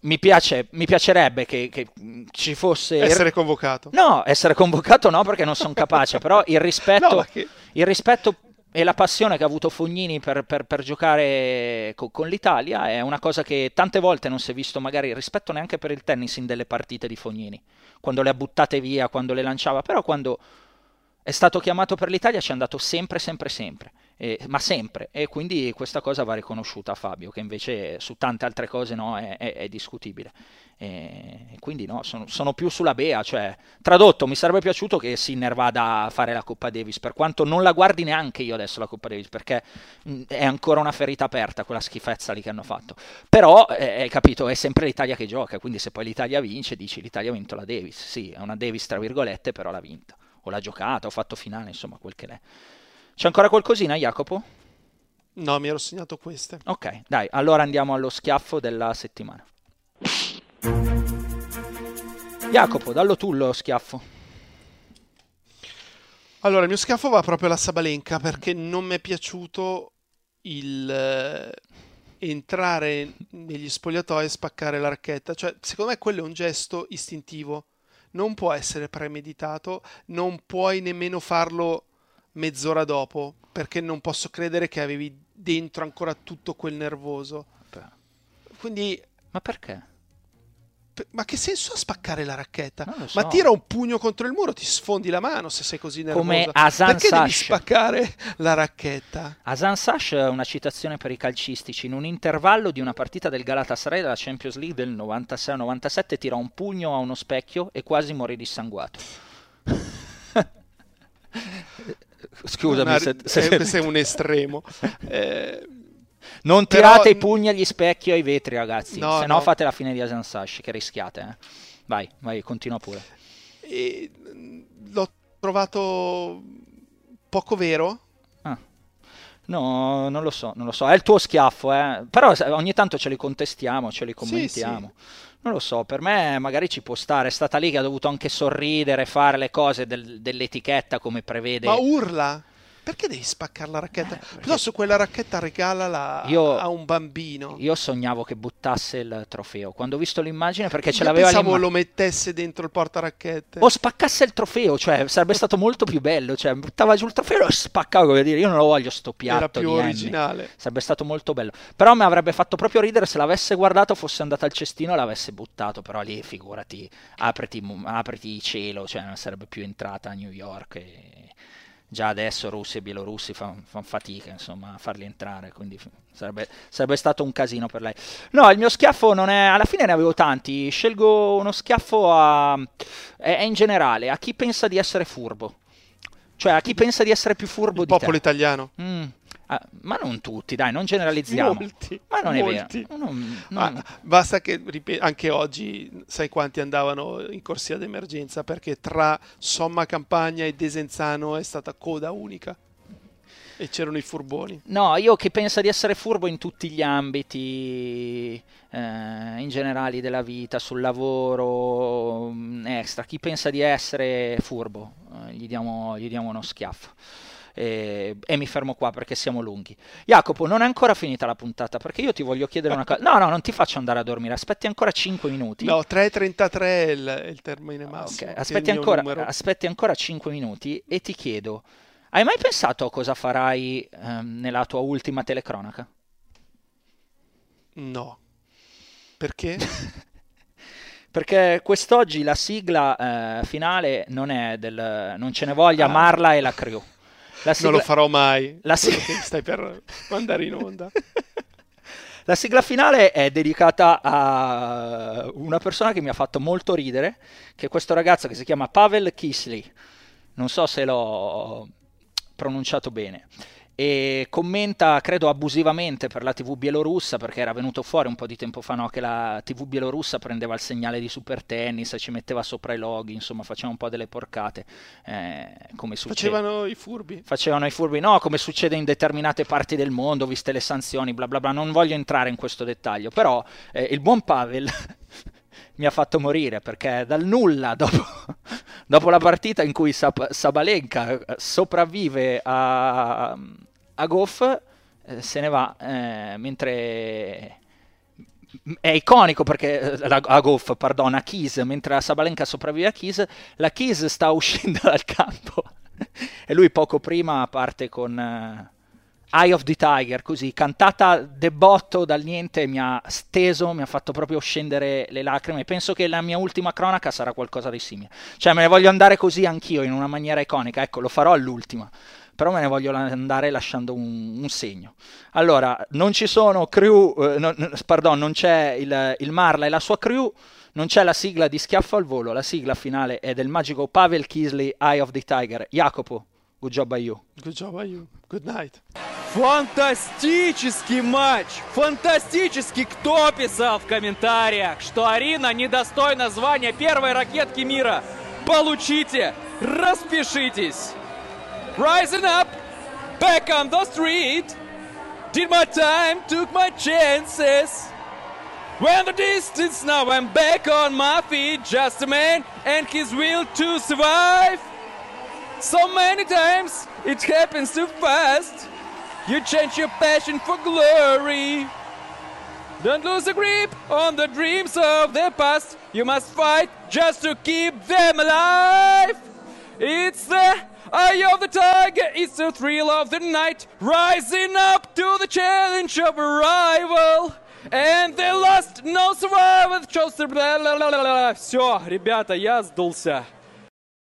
mi, piace, mi, piacerebbe che, che, ci fosse...
Essere convocato.
No, essere convocato no perché non sono capace, però il rispetto... no, che... il rispetto e la passione che ha avuto Fognini per, per, per giocare co- con l'Italia è una cosa che tante volte non si è visto magari rispetto neanche per il tennis in delle partite di Fognini, quando le ha buttate via, quando le lanciava, però quando è stato chiamato per l'Italia ci è andato sempre, sempre, sempre, eh, ma sempre, e quindi questa cosa va riconosciuta a Fabio, che invece su tante altre cose no, è, è, è discutibile. E quindi no, sono, sono, più sulla Bea, cioè tradotto mi sarebbe piaciuto che Sinner vada a fare la Coppa Davis, per quanto non la guardi neanche io adesso la Coppa Davis, perché mh, è ancora una ferita aperta quella schifezza lì che hanno fatto. Però, eh, hai capito, è sempre l'Italia che gioca, quindi se poi l'Italia vince dici l'Italia ha vinto la Davis, sì, è una Davis tra virgolette, però l'ha vinta, o l'ha giocata, o fatto finale, insomma, quel che è. C'è ancora qualcosina, Jacopo?
No, mi ero segnato queste.
Ok, dai, allora andiamo allo schiaffo della settimana. Jacopo, dallo tu lo schiaffo.
Allora, il mio schiaffo va proprio alla Sabalenka perché non mi è piaciuto il eh, entrare negli spogliatoi e spaccare la racchetta. Cioè, secondo me quello è un gesto istintivo. Non può essere premeditato, non puoi nemmeno farlo mezz'ora dopo, perché non posso credere che avevi dentro ancora tutto quel nervoso. Quindi...
Ma perché?
ma che senso ha spaccare la racchetta?
So.
Ma tira un pugno contro il muro, ti sfondi la mano se sei così nervoso.
Come Asan
Perché
Sash.
devi spaccare la racchetta?
Asan Sash è una citazione per i calcistici. In un intervallo di una partita del Galatasaray della Champions League del 96-97 tira un pugno a uno specchio e quasi morì dissanguato. Scusami
una,
se, se...
Eh, questo è un estremo. eh,
non tirate Però... i pugni agli specchi o ai vetri, ragazzi.
No,
Se no, no. fate la fine di Asan Sash, che rischiate. Eh. Vai, vai, continua pure.
E l'ho trovato poco vero.
Ah. No, non lo so, non lo so. È il tuo schiaffo, eh. Però ogni tanto ce li contestiamo, ce li commentiamo. Sì, sì. Non lo so, per me magari ci può stare. È stata lì che ha dovuto anche sorridere, fare le cose del, dell'etichetta come prevede.
Ma urla! Perché devi spaccare la racchetta? Eh, Piuttosto quella racchetta regalala
io,
a un bambino.
Io sognavo che buttasse il trofeo. Quando ho visto l'immagine, perché ce
io
l'aveva
pensavo lo mettesse dentro il portaracchette.
O spaccasse il trofeo, cioè sarebbe stato molto più bello. Cioè, buttava giù il trofeo e spaccava, come dire, io non lo voglio sto piatto.
Era più originale.
Annie. Sarebbe stato molto bello. Però mi avrebbe fatto proprio ridere se l'avesse guardato, fosse andato al cestino e l'avesse buttato. Però lì, figurati, apriti, apriti cielo, cioè non sarebbe più entrata a New York. E già adesso russi e bielorussi fanno fan fatica insomma, a farli entrare, quindi sarebbe, sarebbe, stato un casino per lei. No, il mio schiaffo non è, alla fine ne avevo tanti, scelgo uno schiaffo a, è, è in generale a chi pensa di essere furbo, cioè a chi pensa di essere più furbo
il
di
popolo
te.
italiano.
Mm. Ah, ma non tutti, dai, non generalizziamo.
Molti,
ma non
molti.
è vero. Non, non...
Ah, basta che ripeto, anche oggi sai quanti andavano in corsia d'emergenza perché tra Somma Campagna e Desenzano è stata coda unica. E c'erano i furboni.
No, io che penso di essere furbo in tutti gli ambiti, eh, in generale della vita, sul lavoro, mm, extra. Chi pensa di essere furbo, eh, gli, diamo, gli diamo uno schiaffo e, e, mi fermo qua perché siamo lunghi. Jacopo, non è ancora finita la puntata perché io ti voglio chiedere una cosa. No, no, non ti faccio andare a dormire, aspetti ancora 5 minuti.
No, 3.33 è il, il termine massimo.
Okay. Aspetti, ancora, aspetti ancora 5 minuti e ti chiedo, hai mai pensato a cosa farai ehm, nella tua ultima telecronaca?
No. Perché?
perché quest'oggi la sigla eh, finale non è del non ce ne voglia ah. Marla e la crew.
Sigla... Non lo farò mai.
La sig...
Stai per andare in onda.
La sigla finale è dedicata a una persona che mi ha fatto molto ridere, che è questo ragazzo che si chiama Pavel Kisley. Non so se l'ho pronunciato bene e commenta, credo abusivamente per la TV bielorussa, perché era venuto fuori un po' di tempo fa no, che la TV bielorussa prendeva il segnale di Super Tennis e ci metteva sopra i loghi, insomma faceva un po' delle porcate. Eh, come succede.
Facevano i furbi.
Facevano i furbi, no, come succede in determinate parti del mondo, viste le sanzioni, bla bla bla. Non voglio entrare in questo dettaglio, però eh, il buon Pavel mi ha fatto morire perché dal nulla dopo, dopo la partita in cui Sab- Sabalenka sopravvive a a Goff eh, se ne va eh, mentre è iconico perché eh, a Goff, pardon, a Keys, mentre a Sabalenka sopravvive a Keys, la Keys sta uscendo dal campo e lui poco prima parte con uh, Eye of the Tiger, così cantata debotto dal niente, mi ha steso, mi ha fatto proprio scendere le lacrime. Penso che la mia ultima cronaca sarà qualcosa di simile. Cioè me ne voglio andare così anch'io in una maniera iconica, ecco, lo farò all'ultima però me ne voglio andare lasciando un, un segno. Allora, non ci sono crew, eh, non, pardon, non c'è il, il Marla e la sua crew, non c'è la sigla di Schiaffo al volo, la sigla finale è del magico Pavel Kisley, Eye of the Tiger. Jacopo, good job by you.
Good job by you. Good night.
Фантастический матч! Фантастический! Кто писал в комментариях, что Арина недостойна звания первой ракетки мира? Получите! Распишитесь! Rising up, back on the street. Did my time, took my chances. When the distance, now I'm back on my feet. Just a man and his will to survive. So many times it happens too fast. You change your passion for glory. Don't lose a grip on the dreams of the past. You must fight just to keep them alive. It's the Eye of the tiger, it's the thrill of the night, rising up to the challenge of a rival. And they lost, no survivor, chose their... Все, ребята, я сдулся.